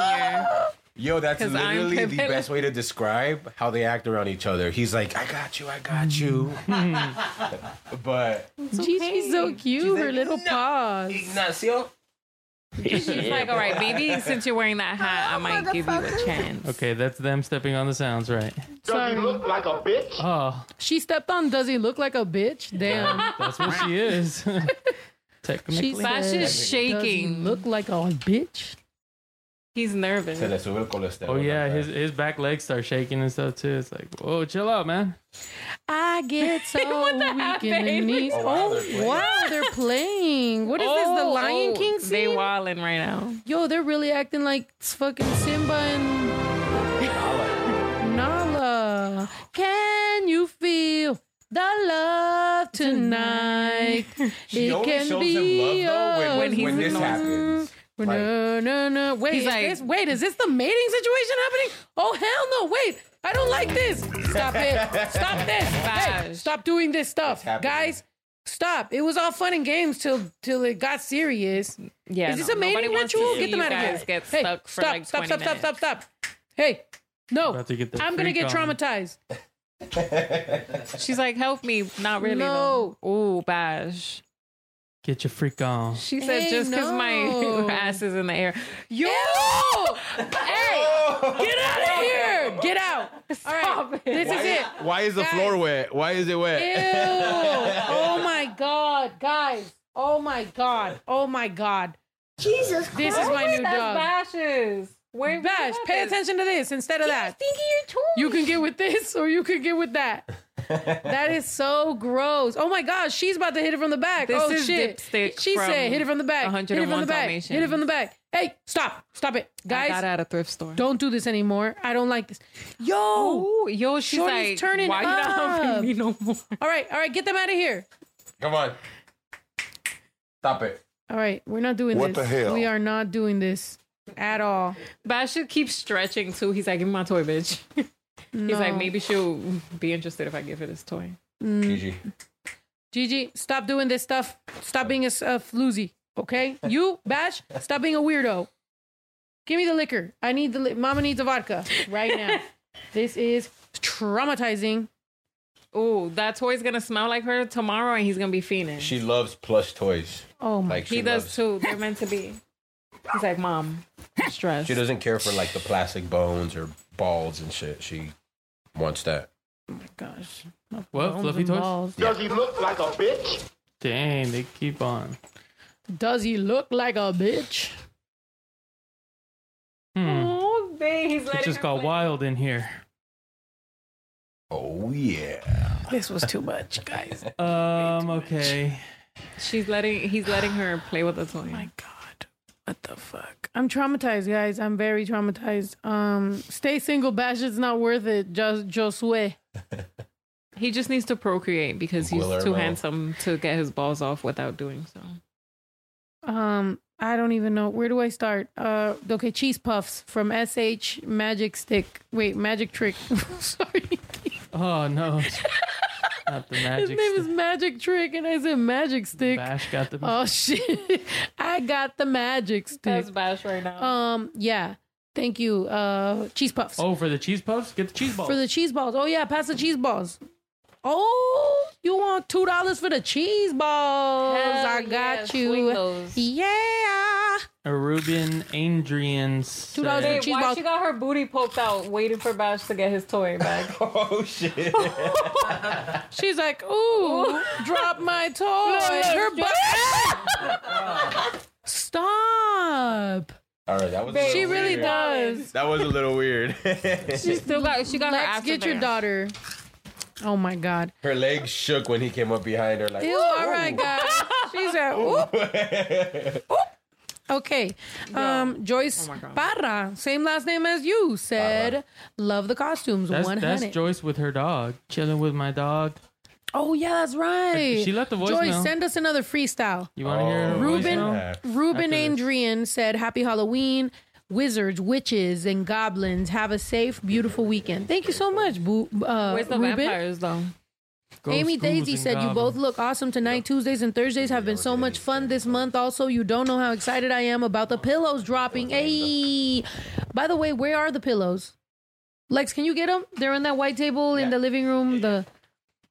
Yo, that's 'Cause I'm literally the Pepe. best way to describe how they act around each other. He's like, I got you, I got mm. you. but Gigi's so cute. Her little paws. Ignacio. She's like, all right, maybe since you're wearing that hat, I might give you a chance. Okay, that's them stepping on the sounds, right? Does Sorry. like a bitch? Oh, She stepped on. Does he look like a bitch? Damn. that's what she is. She Technically. Bash said, is Does he shaking. look like a bitch? He's nervous. Se le sube el colesterol. Oh yeah, his his back legs start shaking and stuff too. It's like, whoa, chill out, man. I get so What the weak in the knees. Oh, wow, Oh, they're playing. wow, they're playing. What is this? The Oh, Lion oh, King They scene? wilding right now. Yo, they're really acting like it's fucking Simba and Nala. Can you feel the love tonight? She it only can shows be him love though when, when when this annoying. happens. no, no, no. Wait, is like- this, wait, is this the mating situation happening? Oh hell no! Wait, I don't like this. Stop it! Stop this! Hey, stop doing this stuff, guys. Stop! It was all fun and games till till it got serious. Yeah, Is this no, a mating nobody wants to ritual? Get them out of here. guys Get hey, for stop! like stop! Stop! Stop! minutes. Stop! Stop! Hey, no! About to get I'm gonna get on. traumatized. She's like, help me. Not really. No. though. Ooh, Bash. Get your freak on. She said Hey, just because no. my ass is in the air. Yo! hey! Get out of here! Get out! All right, this is it. Why is the Guys. floor wet? Why is it wet? Ew! Oh my god, guys! Oh my god! Oh my god! Jesus Christ. This is my new That's dog. Bash's. Where Bash, pay attention to this instead of that. Thinking you're You can get with this or you can get with that. that is so gross. Oh my gosh, she's about to hit it from the back. This oh is shit. Dipstick She from said hit it from the back. Hit it from 101 the back. Dalmatians. Hit it from the back. Hey, stop. Stop it. I got Guys, it at a thrift store. don't do this anymore. I don't like this. Yo! Oh, yo, she's Shorty's like, turning why you not up. helping me no more? All right, all right, get them out of here. Come on. Stop it. All right, we're not doing What this. the hell? We are not doing this at all. Bash should keep stretching too. He's like, give me my toy, bitch. He's like, maybe she'll be interested if I give her this toy. Mm. Gigi. Gigi, stop doing this stuff. Stop being a floozy, okay? You, Bash, stop being a weirdo. Give me the liquor. I need the li- mama needs a vodka right now. this is traumatizing. Oh, that toy's gonna smell like her tomorrow, and he's gonna be fiending. She loves plush toys. Oh my Like she he does loves- too. They're meant to be. He's like, mom, I'm. She doesn't care for like the plastic bones or balls and shit. She wants that. Oh my gosh. What? Fluffy toys? balls. Does he look like a bitch? Dang, they keep on. Does he look like a bitch? Hmm. Oh, babe, he's It just got play. wild in here. Oh yeah. This was too much, guys. Um, okay. She's letting. He's letting her play with the toy. my god what the fuck? I'm traumatized guys. I'm very traumatized. Um stay single. Bash it's not worth it. Just josue He just needs to procreate because he's too handsome to get his balls off without doing so. um i don't even know. Where do i start? Uh okay cheese puffs from sh magic stick. Wait magic trick. Sorry. Oh no, not the his magic. name is magic trick and i said magic stick Bash got the. oh shit i got the magic stick That's Bash right now. um yeah thank you uh cheese puffs oh, for the cheese puffs, get the cheese balls. For the cheese balls. Oh yeah, pass the cheese balls. Oh, you want two dollars for the cheese balls? Hell I got swing you. Yeah. a Ruben Adrian. Two dollars for cheese why balls. she got her booty poked out, waiting for Bash to get his toy back? Oh shit. She's like, ooh, drop my toy. Her butt. Stop. All right, that was. Babe, She really weird. does. That was a little weird. She still got. She got her Let's ass get your daughter. Oh my god. her legs shook when he came up behind her. Like, Ew, all right, guys. She's at oop. Okay. Um, Joyce Oh. Parra, same last name as you, said, love the costumes. That's, One that's. Joyce with her dog, chilling with my dog. Oh yeah, that's right. She left the voice. Joyce, voicemail. send us another freestyle. You want to hear her Oh, Ruben yeah. Ruben After this. Adrian said, "Happy Halloween." Wizards, witches, and goblins. Have a safe, beautiful weekend. Thank you so much, Boo. Uh, Where's the Ruben. vampires though? Amy Daisy and said, You both look awesome tonight. Tuesdays and Thursdays have been so much fun this month. Also, you don't know how excited I am about the pillows dropping. Hey, by the way, where are the pillows? Lex, can you get them? They're on that white table in the living room. The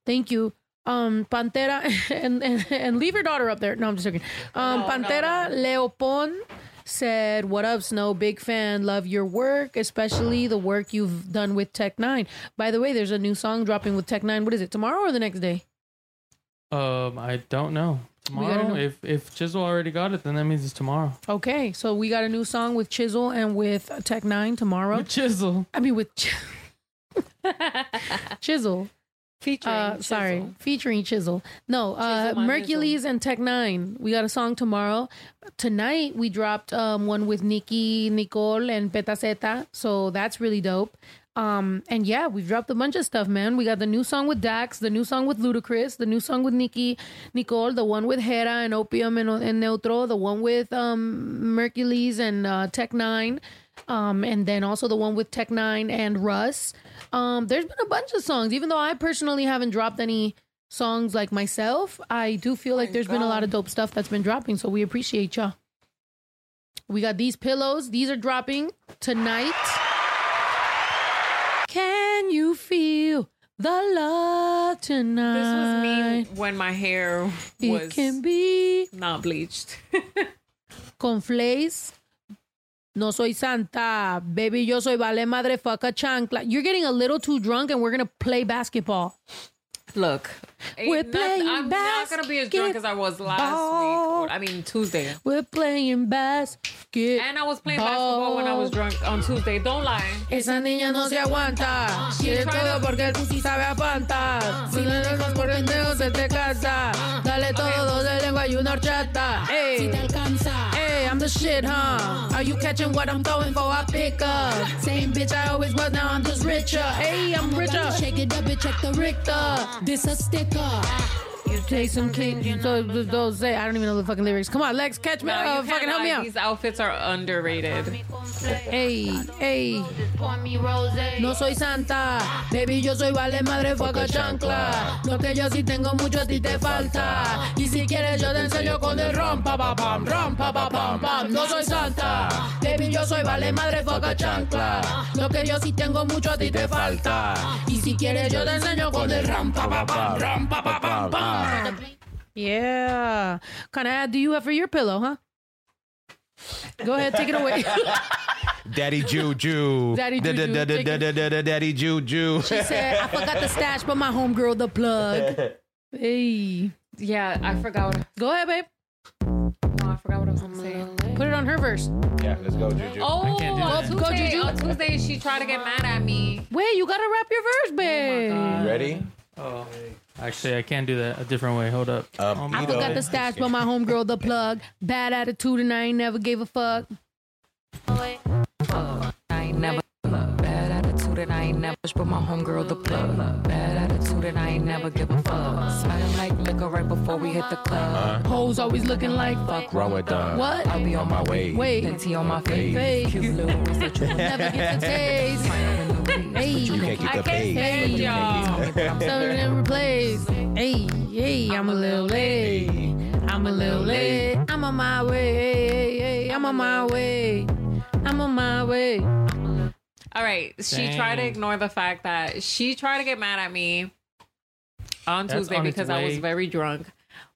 Thank you. Um, Pantera and, and and leave your daughter up there. No, I'm just joking. Um, Pantera Leopon said, "What up, Snow? Big fan. Love your work, especially the work you've done with Tech N9ne. By the way, there's a new song dropping with Tech N9ne. What is it? Tomorrow or the next day? Um, I don't know. Tomorrow, know. if if Chisel already got it, then that means it's tomorrow. Okay, so we got a new song with Chisel and with Tech N9ne tomorrow. Chisel. I mean, with Ch- Chisel. Featuring Uh, sorry, featuring Chisel. No, uh, Chisel Merkules and Tech N9ne. We got a song tomorrow. Tonight we dropped um, one with Nicki, Nicole, and Petaceta. So that's really dope. Um, and yeah, we've dropped a bunch of stuff, man. We got the new song with Dax, the new song with Ludacris, the new song with Nicki, Nicole, the one with Hera and Opium and, and Neutro, the one with um, Merkules and uh, Tech N9ne, um, and then also the one with Tech N9ne and Russ. Um, there's been a bunch of songs, even though I personally haven't dropped any songs like myself. I do feel like there's been a lot of dope stuff that's been dropping, so we appreciate y'all. We got these pillows. These are dropping tonight. Can you feel the love tonight? This was me when my hair It was can be not bleached. con Flays. No soy Santa. Baby, yo soy vale madre fuck a chancla. You're getting a little too drunk and we're going to play basketball. Look, We're ain't playing I'm not gonna be as drunk as I was last week. Or, I mean Tuesday. We're playing basketball. And I was playing basketball when I was drunk on Tuesday. Don't lie. Esa niña no se aguanta. Quiere todo porque el pussy sabe a panta. Si le dejas por pendejo se te casa. Dale todo de lengua y una horchata. Ey, Hey, I'm the shit, huh? Are you catching what I'm throwing for? I pick up. Same bitch I always was, now I'm just richer. Hey, I'm richer. Shake it up and check the Richter. This a sticker. You some king, you don't, don't say. I don't even know the fucking lyrics. Come on, Lex, catch me. No, you uh, fucking help me out. These outfits are underrated. Hey, hey. No soy santa, baby, yo soy vale madre foca chancla. Lo que yo sí tengo mucho a ti te falta. Y si quieres yo te enseño con el rom pa pa pam, rom pa pa pam pam. No soy santa, baby, yo soy vale madre foca chancla. Lo que yo sí tengo mucho a ti te falta. Y si quieres yo te enseño con el ram pa pa pam, ram pa pa pam pam. Yeah. Kind of ad do you have for your pillow, huh? Go ahead, take it away. Daddy Juju. Daddy Da- da- Juju, Daddy Juju. She said, I forgot the stash, but my homegirl the plug. Hey. Yeah, I forgot. What, Go ahead, babe. no, I forgot what I was gonna say. Put it on her verse. Yeah, let's go, Juju. Oh, can't do on that. Go, Tuesday, Juju. on Tuesday, she tried to get mad at me. Wait, you gotta rap your verse, oh babe. God. Ready? Oh, actually, I can't do that a different way. Hold up. Um, I forgot the stash, but my homegirl the plug. Bad attitude, and I ain't never gave a fuck. I ain't never bad attitude and I ain't never but my homegirl the plug. Bad attitude and I ain't never give a fuck. Smelling like liquor right before we hit the club. Hoes always looking like Fuck wrong with them. What? I'll be on my way. Wait. Plenty on my face. Fake. Cute little wrist that you would Never get the taste. Hey, You can't keep I the can't pace. stand y'all. so in replace. Hey, hey, I'm a little late. I'm a little late. I'm on my way. Hey, hey, hey, I'm on my way. I'm on my way. All right. She tried to ignore the fact that she tried to get mad at me on That's Tuesday on because I was very drunk.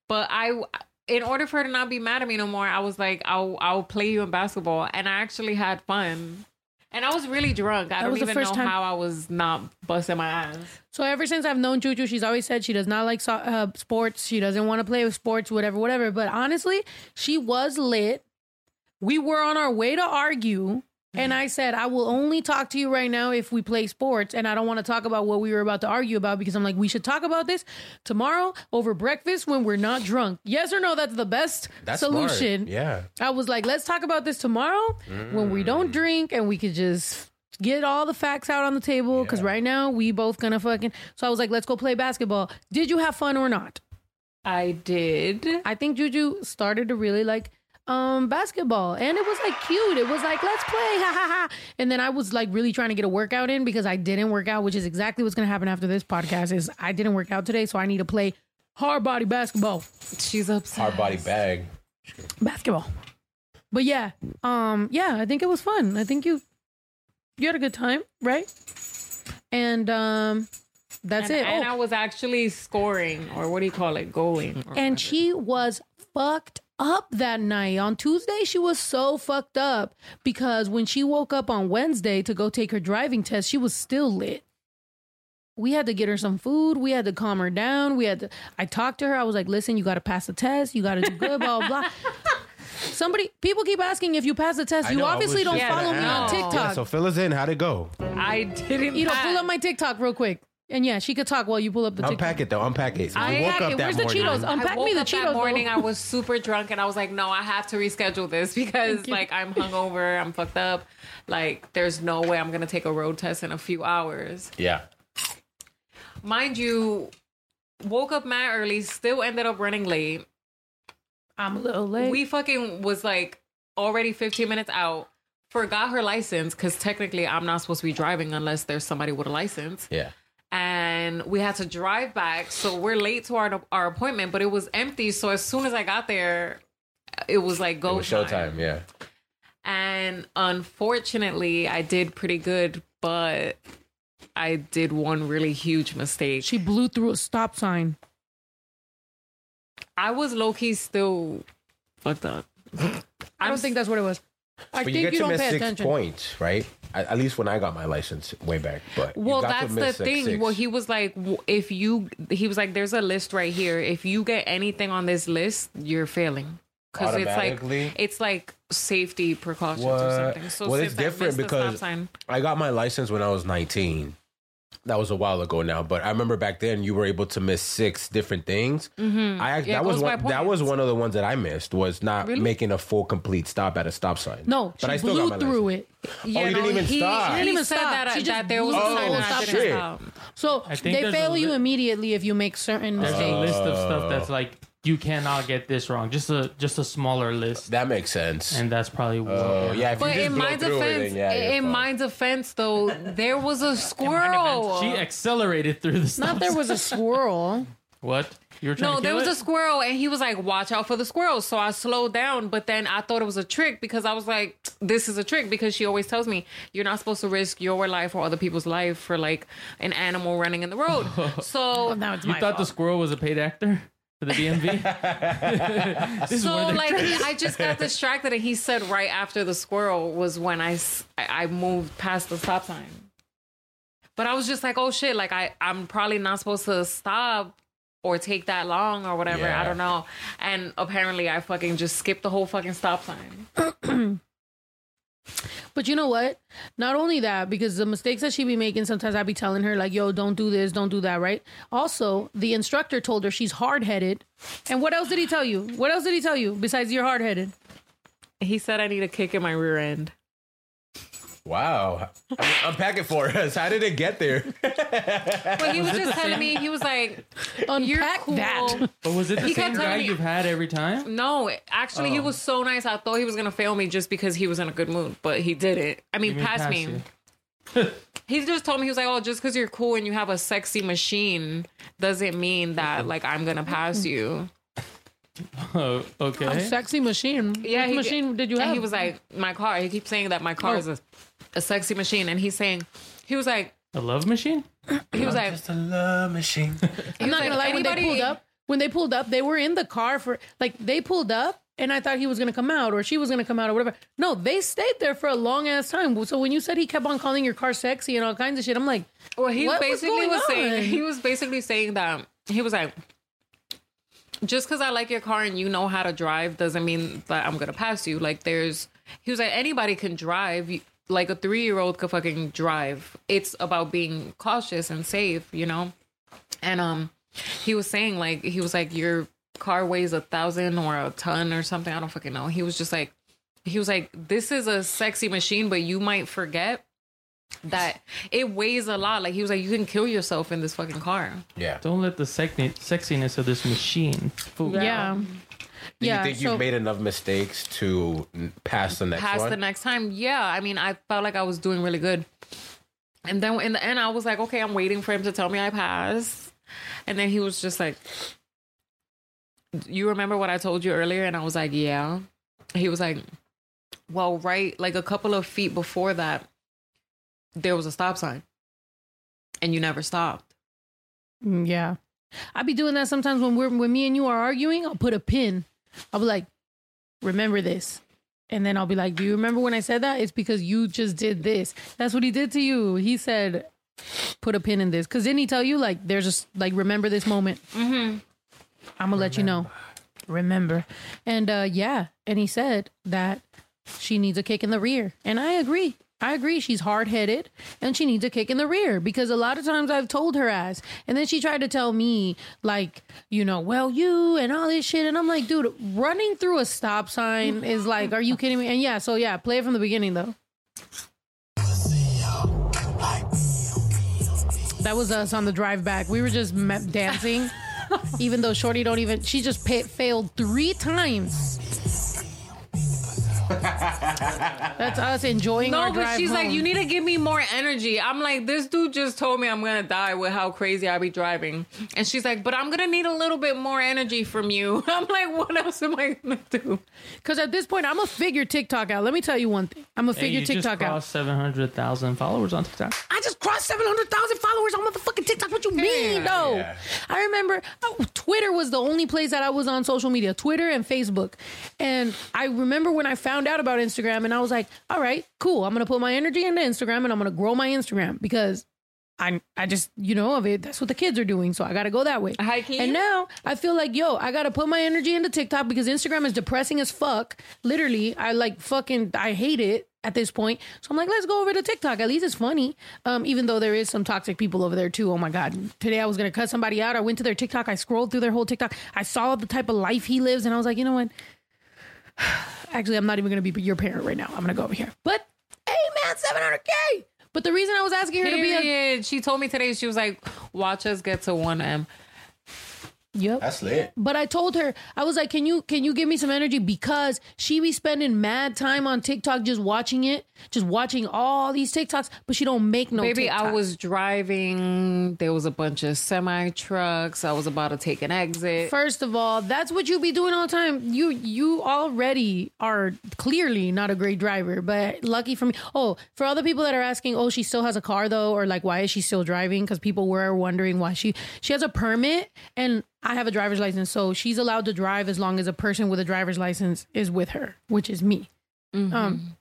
But I, in order for her to not be mad at me no more, I was like, I'll, I'll play you in basketball. And I actually had fun. And I was really drunk. I That don't was the even know time- how I was not busting my ass. So ever since I've known Juju, she's always said she does not like so- uh, sports. She doesn't want to play with sports, whatever, whatever. But honestly, she was lit. We were on our way to argue. And I said, I will only talk to you right now if we play sports. And I don't want to talk about what we were about to argue about because I'm like, we should talk about this tomorrow over breakfast when we're not drunk. Yes or no? That's the best That's solution. Smart. Yeah. I was like, let's talk about this tomorrow when we don't mm. drink and we could just get all the facts out on the table because right now we both gonna fucking. So I was like, let's go play basketball. Did you have fun or not? I did. I think Juju started to really like um basketball and it was like cute. It was like let's play, ha ha ha. And then I was like really trying to get a workout in because I didn't work out, which is exactly what's gonna happen after this podcast. Is I didn't work out today, so I need to play hard body basketball. She's upset. Hard body bag. Basketball. But yeah, um, yeah, I think it was fun. I think you you had a good time, right? And um that's and, it. And Oh, I was actually scoring, or what do you call it, going. and whatever. she was fucked up that night. On Tuesday, she was so fucked up because when she woke up on Wednesday to go take her driving test, she was still lit. We had to get her some food. We had to calm her down. We had to. I talked to her. I was like, "Listen, you got to pass the test. You got to do good." blah blah blah. Somebody, people keep asking if you pass the test. I you know, obviously don't follow gonna me on. TikTok. Yeah, so fill us in. How'd it go? I didn't. you know, pass. pull up my TikTok real quick. And yeah, she could talk while you pull up the TikTok. Unpack it though. Unpack it. I woke up it. that Where's the morning. Cheetos? Unpack I woke me the up Cheetos. that morning. I was super drunk, and I was like, "No, I have to reschedule this because like I'm hungover, I'm fucked up. Like, there's no way I'm gonna take a road test in a few hours." Yeah. Mind you, woke up mad early, still ended up running late. I'm a little late. We fucking was like already 15 minutes out. Forgot her license because technically I'm not supposed to be driving unless there's somebody with a license. Yeah. And we had to drive back. So we're late to our our appointment, but it was empty. So as soon as I got there, it was like go It was showtime. Yeah. And unfortunately, I did pretty good, but I did one really huge mistake. she blew through a stop sign. I was low key still fucked up. I don't think that's what it was. I But think you you, get to don't miss pay six attention. points, right? At, least when I got my license way back. But Well, got that's the thing. six. Well, he was like, if you, he was like, there's a list right here. If you get anything on this list, you're failing. Because it's like it's like safety precautions or something. So well, it's different missed the stop because I got my license when I was 19. That was a while ago now, but I remember back then you were able to miss six different things. I Mm-hmm. Yeah, that was one, that was one of the ones that I missed was not Really? making a full complete stop at a stop sign. No, but she I still blew got my through license. it. Yeah, you didn't even he, stop. He She didn't even said stop. that, She just that there was blew a through sign the and I stop didn't sign. stop. So they there's a fail you immediately if you make certain There's a mistakes. list of stuff that's like you cannot get this wrong. Just a just a smaller list, That makes sense. and that's probably oh, what. Oh, yeah, if you But just in blow my through it, defense, then yeah, you're in fine. my defense though, there was a squirrel. She accelerated through the stop Not there was a squirrel. What you were trying No, to there kill was it? a squirrel, and he was like, "Watch out for the squirrels." So I slowed down, but then I thought it was a trick because I was like, "This is a trick," because she always tells me you're not supposed to risk your life or other people's life for like an animal running in the road. So, Now it's You my thought the fault. squirrel was a paid actor for the DMV? this so one of like tricks. I just got distracted, and he said right after the squirrel was when I I moved past the stop sign. But I was just like, "Oh shit!" Like I I'm probably not supposed to stop. Or take that long or whatever. I don't know. And apparently I fucking just skipped the whole fucking stop sign. But you know what? Not only that, because the mistakes that she be making, sometimes I be telling her like, "Yo, don't do this, don't do that." Right? Also, the instructor told her she's hard headed. And what else did he tell you? What else did he tell you besides you're hard headed? He said I need a kick in my rear end. Wow. Unpack it for us. How did it get there? But he was just telling me, he was like, You're Unpack cool. that. but was it the He same guy me- you've had every time? No, actually, he Oh. was so nice. I thought he was going to fail me just because he was in a good mood, but he didn't. I mean, You mean pass pass me. He just told me, he was like, Oh, just because you're cool and you have a sexy machine doesn't mean that, like, I'm going to pass you. Oh, A okay. sexy machine. Yeah, What he- machine did you and have? he was like, My car. He keeps saying that my car Oh. is a, a sexy machine. And he's saying, He was like, A love machine? He was like, Just a love machine. I'm not like, gonna lie. When they pulled up, when they pulled up, they were in the car for like they pulled up, and I thought he was gonna come out or she was gonna come out or whatever. No, they stayed there for a long ass time. So when you said he kept on calling your car sexy and all kinds of shit, I'm like, Well, he What was basically going was, on? saying he was basically saying that um, he was like, just because I like your car and you know how to drive doesn't mean that I'm gonna pass you. Like, there's he was like anybody can drive. You- Like a three year old could fucking drive. It's about being cautious and safe, you know. And um, he was saying like he was like your car weighs a thousand or a ton or something. I don't fucking know. He was just like he was like this is a sexy machine, but you might forget that it weighs a lot. Like he was like, you can kill yourself in this fucking car. Yeah. Don't let the sexiness of this machine fool you. yeah. Do Yeah, you think so- you've made enough mistakes to pass the next past one? the next time. Yeah, I mean, I felt like I was doing really good. And then in the end, I was like, okay, I'm waiting for him to tell me I passed. And then he was just like, you remember what I told you earlier? And I was like, yeah. He was like, well, right, like a couple of feet before that, there was a stop sign. And you never stopped. Mm, Yeah. I'd be doing that sometimes when we're when me and you are arguing, I'll put a pin. I'll be like, remember this. And then I'll be like, Do you remember when I said that? It's because you just did this. That's what he did to you. He said, put a pin in this. Cause didn't he tell you like there's just like remember this moment? Mm-hmm. I'm gonna let you know. Remember. And uh yeah. And he said that she needs a kick in the rear. And I agree. I agree. She's hard headed and she needs a kick in the rear because a lot of times I've told her ass. And then she tried to tell me, like, you know, well, you and all this shit. And I'm like, dude, running through a stop sign is like, are you kidding me? And yeah, so yeah, play it from the beginning though. That was us on the drive back. We were just dancing, even though Shorty don't even. She just pa- failed three times. That's us enjoying No, our but drive she's like, you need to give me more energy. I'm like, this dude just told me I'm gonna die with how crazy I be driving. And she's like, but I'm gonna need a little bit more energy from you. I'm like, what else am I gonna do? Because at this point, I'm gonna figure TikTok out. Let me tell you one thing. I'm gonna Hey, figure you TikTok just out. seven hundred thousand followers on TikTok. I just crossed 700,000 followers on motherfucking TikTok. What you mean, though? Yeah. I remember oh, Twitter was the only place that I was on social media, Twitter and Facebook. And I remember when I found out about Instagram and I was like, all right, cool. I'm going to put my energy into Instagram and I'm going to grow my Instagram because I I just, you know, of it. That's what the kids are doing. So I got to go that way. And now I feel like, yo, I got to put my energy into TikTok because Instagram is depressing as fuck. Literally, I like fucking, I hate it at this point. So I'm like, let's go over to TikTok. At least it's funny. Um, even though there is some toxic people over there too. Oh my God. Today I was to cut somebody out. I went to their TikTok. I scrolled through their whole TikTok. I saw the type of life he lives. And I was like, you know what? Actually, I'm not even going to be your parent right now. I'm going to go over here. But hey, man, 700K. But the reason I was asking her to be a She told me today, she was like, watch us get to 1M. Yep. That's lit. But I told her, I was like, can you can you give me some energy? Because she be spending mad time on TikTok just watching it, just watching all these TikToks, but she don't make no Baby, I was driving. There was a bunch of semi trucks. I was about to take an exit. First of all, that's what you be doing all the time. You you already are clearly not a great driver, but lucky for me. Oh, for all the people that are asking, oh, she still has a car though, or like why is she still driving? Because people were wondering why she she has a permit and I have a driver's license, so she's allowed to drive as long as a person with a driver's license is with her, which is me. Um,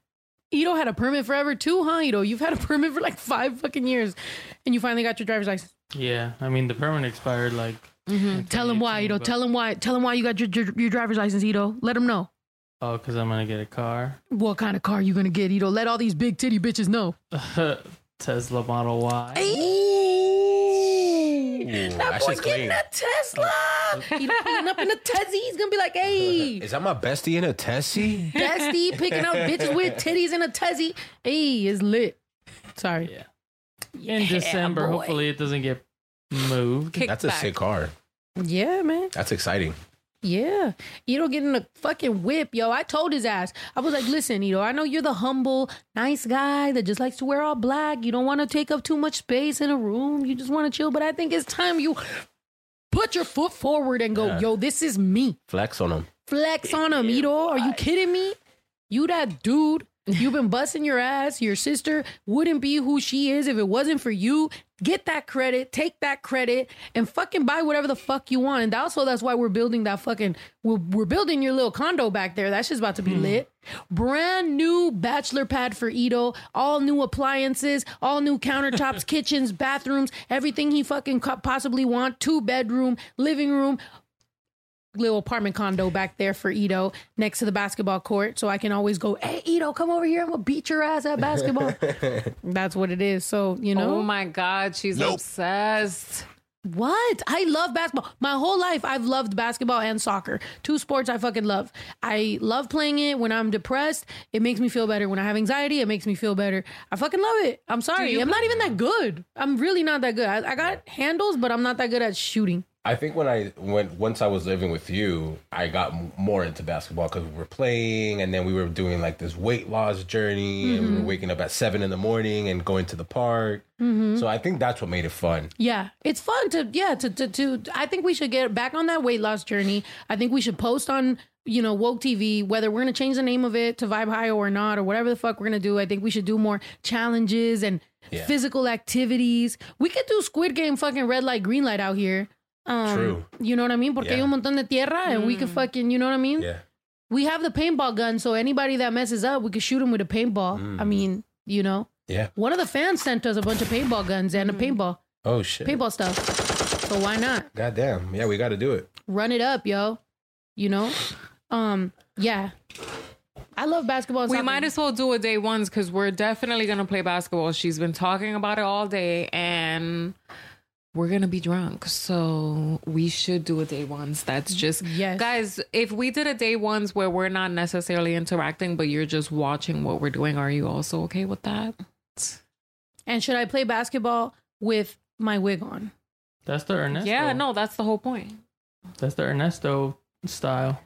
Ito had a permit forever too, huh? Ito, you've had a permit for like five fucking years, and you finally got your driver's license. Yeah, I mean the permit expired like. Mm-hmm. in Tell him why, 2018, Ito. but- Tell him why. Tell him why you got your, your, your driver's license, Ito. Let him know. Oh, because I'm gonna get a car. What kind of car you gonna get, Ito? Let all these big titty bitches know. Tesla Model Y. that that boy getting clean. a Tesla. He pulling up in a Tessie. He's gonna be like, hey, Is that my bestie in a Tessie? bestie, picking out bitches with titties in a Tessie. Hey, is lit. Sorry. Yeah. In December, boy. hopefully it doesn't get moved. That's a sick car. Yeah, man. That's exciting. Yeah. Ito getting a fucking whip, yo. I told his ass. I was like, listen, Ito, I know you're the humble, nice guy that just likes to wear all black. You don't want to take up too much space in a room. You just want to chill. But I think it's time you put your foot forward and go, Yeah. yo, this is me. Flex on him. Flex on him, Ito. Are you kidding me? You that dude. You've been busting your ass. Your sister wouldn't be who she is if it wasn't for you. Get that credit, take that credit, and fucking buy whatever the fuck you want. And also, that's why we're building that fucking. We're, we're building your little condo back there. That's just about to be hmm. lit. Brand new bachelor pad for Ito. All new appliances, all new countertops, kitchens, bathrooms, everything he fucking possibly want. Two bedroom, living room, little apartment condo back there for Ito next to the basketball court. So I can always go, hey, Ito, come over here. I'm going to beat your ass at basketball. That's what it is. So, you know. Oh my God, she's obsessed. What? I love basketball. My whole life, I've loved basketball and soccer. Two sports I fucking love. I love playing it when I'm depressed. It makes me feel better. When I have anxiety, it makes me feel better. I fucking love it. I'm sorry. I'm not even that good. I'm really not that good. I, I got handles, but I'm not that good at shooting. I think when I went once I was living with you, I got m- more into basketball because we were playing, and then we were doing like this weight loss journey, and we were mm-hmm. waking up at seven in the morning and going to the park. Mm-hmm. So I think that's what made it fun. Yeah, it's fun to yeah to, to to. I think we should get back on that weight loss journey. I think we should post on you know woke TV whether we're gonna change the name of it to Vibe High or not or whatever the fuck we're gonna do. I think we should do more challenges and Yeah. physical activities. We could do Squid Game fucking red light green light out here. Um, True. You know what I mean? Porque hay Yeah. un montón de tierra and we could fucking you know what I mean? Yeah. We have the paintball gun, so anybody that messes up, we can shoot them with a paintball. I mean, you know, Yeah. one of the fans sent us a bunch of paintball guns and a paintball Oh shit. paintball stuff. So why not God damn. Yeah, we got to do it. run it up, yo? You know, um, yeah. I love basketball. and We might as well do a day ones because we're definitely gonna play basketball. She's been talking about it all day, and we're gonna be drunk, so we should do a day ones. That's just Yes. guys. If we did a day ones where we're not necessarily interacting, but you're just watching what we're doing, are you also okay with that? And should I play basketball with my wig on? That's the Ernesto. Yeah, no, that's the whole point. That's the Ernesto style.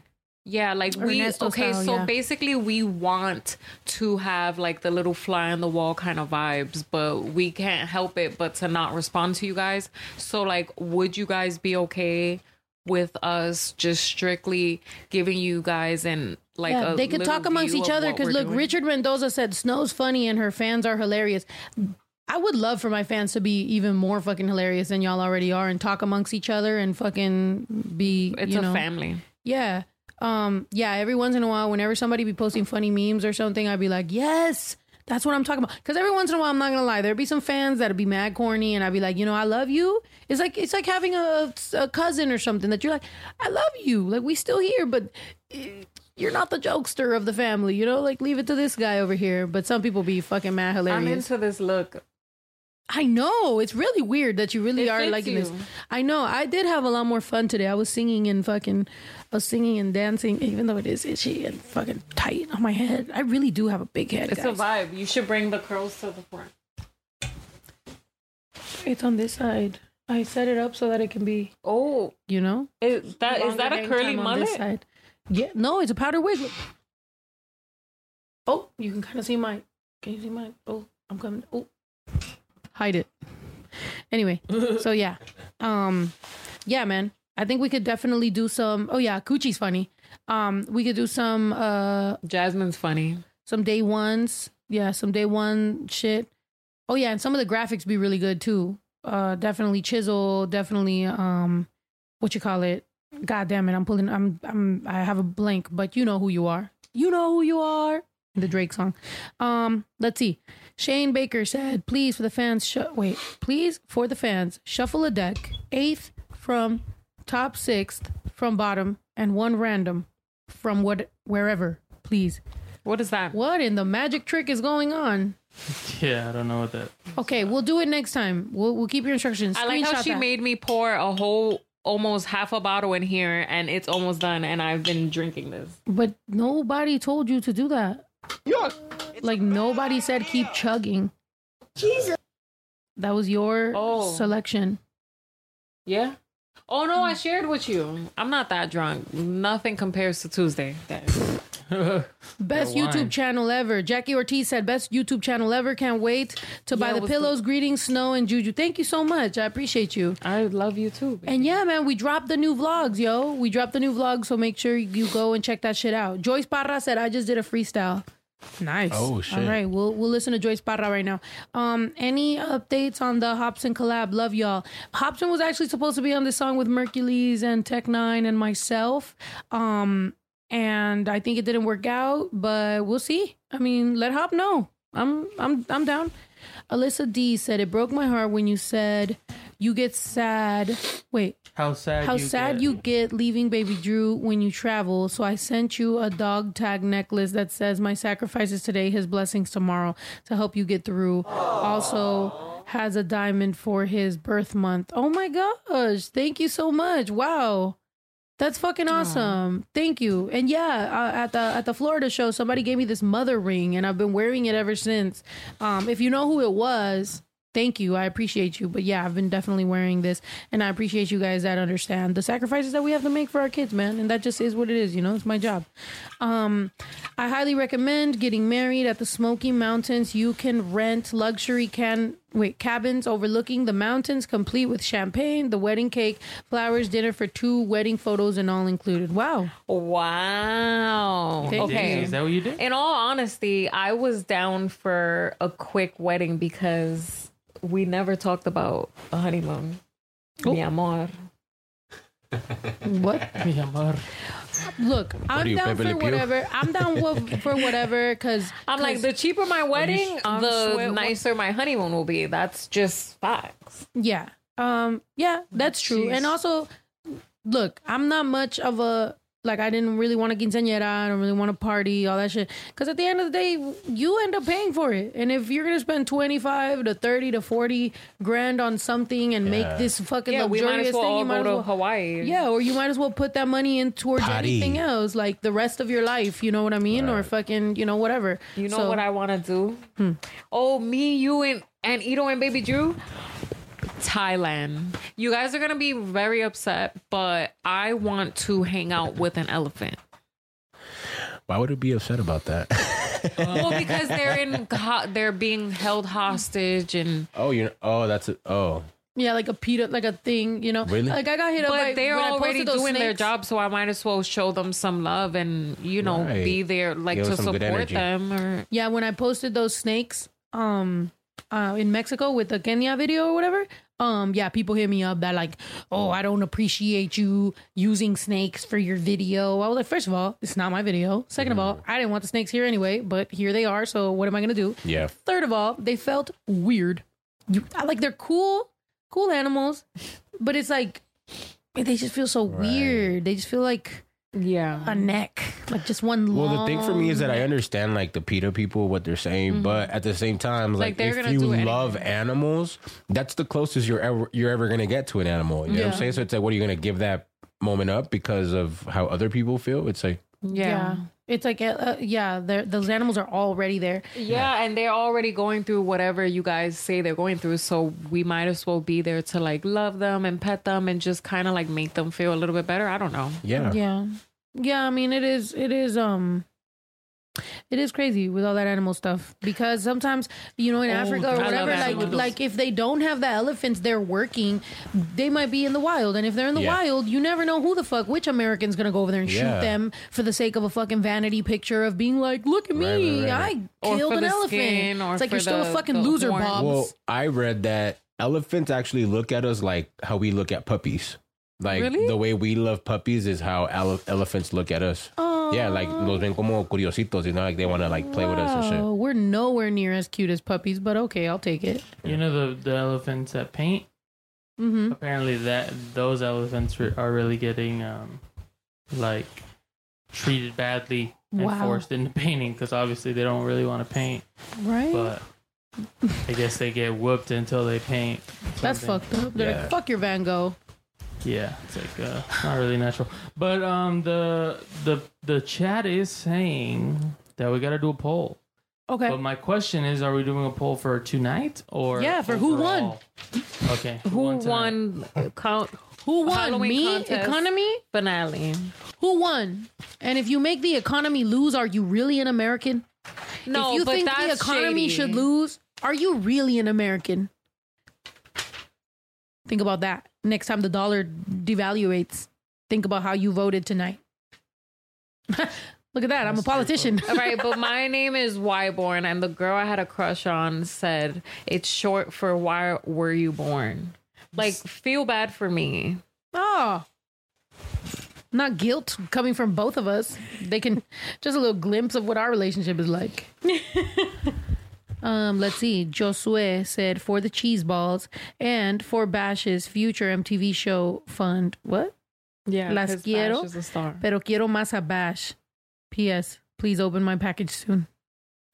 Yeah, like we Ernesto okay, style, so yeah. basically we want to have like the little fly on the wall kind of vibes, but we can't help it but to not respond to you guys. So like would you guys be okay with us just strictly giving you guys and like yeah, a they could talk amongst each other because look, doing? Richard Mendoza said Snow's funny and her fans are hilarious. I would love for my fans to be even more fucking hilarious than y'all already are and talk amongst each other and fucking be. it's a know, family. Yeah. Um, yeah, every once in a while, whenever somebody be posting funny memes or something, I'd be like, yes, that's what I'm talking about. Because every once in a while, I'm not gonna lie, there'd be some fans that'd be mad corny, and I'd be like, you know, I love you. It's like it's like having a, a cousin or something that you're like, I love you. Like we still here, but eh, you're not the jokester of the family. You know, like leave it to this guy over here. But some people be fucking mad hilarious. I'm into this look. I know it's really weird that you really It are liking this. I know. I did have a lot more fun today. I was singing and fucking, Singing and dancing, even though it is itchy and fucking tight on my head. I really do have a big head. It's a vibe. You should bring the curls to the front. It's on this side. I set it up so that it can be, Oh, you know, is that is that a curly mullet? side. Yeah, no, it's a powder wig. Oh, you can kind of see my. Can you see my? Oh, I'm coming. Oh, hide it. Anyway, so yeah, um, yeah, man. I think we could definitely do some. Oh yeah, Coochie's funny. Um, we could do some uh Jasmine's funny. some day ones. Yeah, some day one shit. Oh yeah, and some of the graphics be really good too. Uh, definitely chisel. Definitely um, what you call it? God damn it! I'm pulling. I'm. I'm. I have a blank, but you know who you are. You know who you are. The Drake song. Um, let's see. Shane Baker said, "Please for the fans. Sh- wait, please for the fans. Shuffle a deck. Eighth from top, sixth from bottom, and one random from what wherever. Please. What is that? What in the magic trick is going on? Yeah, I don't know what that. Okay, we'll do it next time. We'll we'll keep your instructions. I like how Screenshot she that. made me pour a whole almost half a bottle in here and it's almost done and I've been drinking this. But nobody told you to do that. Like nobody said keep chugging. Jesus. That was your Oh. selection. Yeah. Oh no, I shared with you. I'm not that drunk. Nothing compares to Tuesday. Best That YouTube wine. channel ever. Jackie Ortiz said best YouTube channel ever. Can't wait to buy the what's pillows. Greetings, Snow and Juju. Thank you so much. I appreciate you. I love you too. baby. And yeah, man, we dropped the new vlogs, yo. We dropped the new vlogs, so make sure you go and check that shit out. Joyce Parra said, "I just did a freestyle." Nice. Oh, shit. All right, we'll we'll listen to Joyce Parra right now. Um, any updates on the Hopsin collab? Love y'all. Hopsin was actually supposed to be on this song with Merkules and Tech N9ne and myself. Um, and I think it didn't work out, but we'll see. I mean, let Hop know. I'm I'm I'm down. Alyssa D said it broke my heart when you said you get sad. Wait, How sad? how you sad get. you get leaving baby Drew when you travel. So I sent you a dog tag necklace that says my sacrifices today, his blessings tomorrow to help you get through. Also has a diamond for his birth month. Oh my gosh. Thank you so much. Wow. That's fucking awesome. Thank you. And yeah, uh, at the at the Florida show, somebody gave me this mother ring, and I've been wearing it ever since. Um, if you know who it was, Thank you. I appreciate you. But yeah, I've been definitely wearing this and I appreciate you guys that understand the sacrifices that we have to make for our kids, man. And that just is what it is, you know? It's my job. Um I highly recommend getting married at the Smoky Mountains. You can rent luxury can wait cabins overlooking the mountains, complete with champagne, the wedding cake, flowers, dinner for two, wedding photos, and all included. Wow. Wow. Thank okay. you. Is that what you did? In all honesty, I was down for a quick wedding because we never talked about a honeymoon. Mi amor. What? Mi amor. Look, I'm are you, down Pepe for Le Pew? whatever. I'm down for whatever because I'm like, the cheaper my wedding, the swear- nicer my honeymoon will be. That's just facts. Yeah. Um yeah, that's true. Jeez. And also look, I'm not much of a like I didn't really want to quinceañera, I don't really want to party, all that shit. Cuz at the end of the day, you end up paying for it. And if you're going to spend 25 to 30 to 40 grand on something and make this fucking Yeah, we luxurious might as well thing, all you might go as to well Hawaii. Yeah, or you might as well put that money in towards Party. anything else, like the rest of your life, you know what I mean? Or Right. fucking, you know, whatever. You know So- what I want to do? Hmm. Oh, me, you, and and Ito and Baby Drew. Thailand. You guys are gonna be very upset, but I want to hang out with an elephant. Why would it be upset about that? well, because they're in, ho- they're being held hostage, and oh, you. Oh, that's it. Oh, Yeah, like a PETA, like a thing, you know. Really? Like I got hit up but they're when I already posted those doing their job, so I might as well show them some love and you know Right. be there, like Give to us some good support them. Or Yeah, when I posted those snakes um uh in Mexico with the Kenya video or whatever, um yeah, people hit me up that like, "Oh, I don't appreciate you using snakes for your video." I was like, first of all, it's not my video. 2nd of all, I didn't want the snakes here anyway, but here they are, so what am I going to do? yeah. Third of all, they felt weird. You I like they're cool, cool animals, but it's like they just feel so weird. They just feel like yeah, a neck, like just one Well, the thing for me is that I understand like the PETA people what they're saying, but at the same time, Mm-hmm. Like, like, if you do love animals, that's the closest you're ever you're ever gonna get to an animal. You know what I'm saying? So it's like, what are you gonna give that moment up because of how other people feel? It's like, yeah. It's like, uh, uh, yeah, those animals are already there. Yeah, and they're already going through whatever you guys say they're going through, so we might as well be there to like love them and pet them and just kind of like make them feel a little bit better. I don't know. yeah, Yeah. Yeah, I mean it is it is um it is crazy with all that animal stuff because sometimes you know in Oh, Africa or whatever like animals. like if they don't have the elephants they're working they might be in the wild and if they're in the Yeah. wild you never know who the fuck which American's going to go over there and Yeah. shoot them for the sake of a fucking vanity picture of being like look at me Right, right, right. I Or killed an elephant it's like you're still the- a fucking loser horns. Bob Well, I read that elephants actually look at us like how we look at puppies. Like Really? the way we love puppies is how ele- elephants look at us. Oh, Yeah, like los ven como curiositos, you know, like they want to like play with us and shit. Wow, we're nowhere near as cute as puppies but okay I'll take it You know the the elephants that paint. mhm Apparently, that those elephants re- are really getting um like treated badly and Wow. forced into painting because obviously they don't really want to paint, right but I guess they get whooped until they paint. That's fucked up. They're Yeah. like, fuck your Van Gogh. Yeah, it's like uh, not really natural. But um, the the the chat is saying that we got to do a poll. Okay. But my question is, are we doing a poll for tonight or Yeah, for who won? overall? Okay, Who tonight? won? Count Who won? Halloween Me? contest. Economy? finale. Who won? And if you make the economy lose, are you really an American? No, if you but think the economy shady. should lose, are you really an American? Think about that. Next time the dollar devaluates, think about how you voted tonight. Look at that. I'm a politician. All right, but my name is Wyborn, and the girl I had a crush on said it's short for Why Were You Born? Like, feel bad for me. Oh. Not guilt coming from both of us. They can just a little glimpse of what our relationship is like. um, let's see. Josue said for the cheese balls and for Bash's future MTV show fund. What? Yeah, Las 'cause quiero, Bash is a star. pero quiero más a Bash. P.S. Please open my package soon.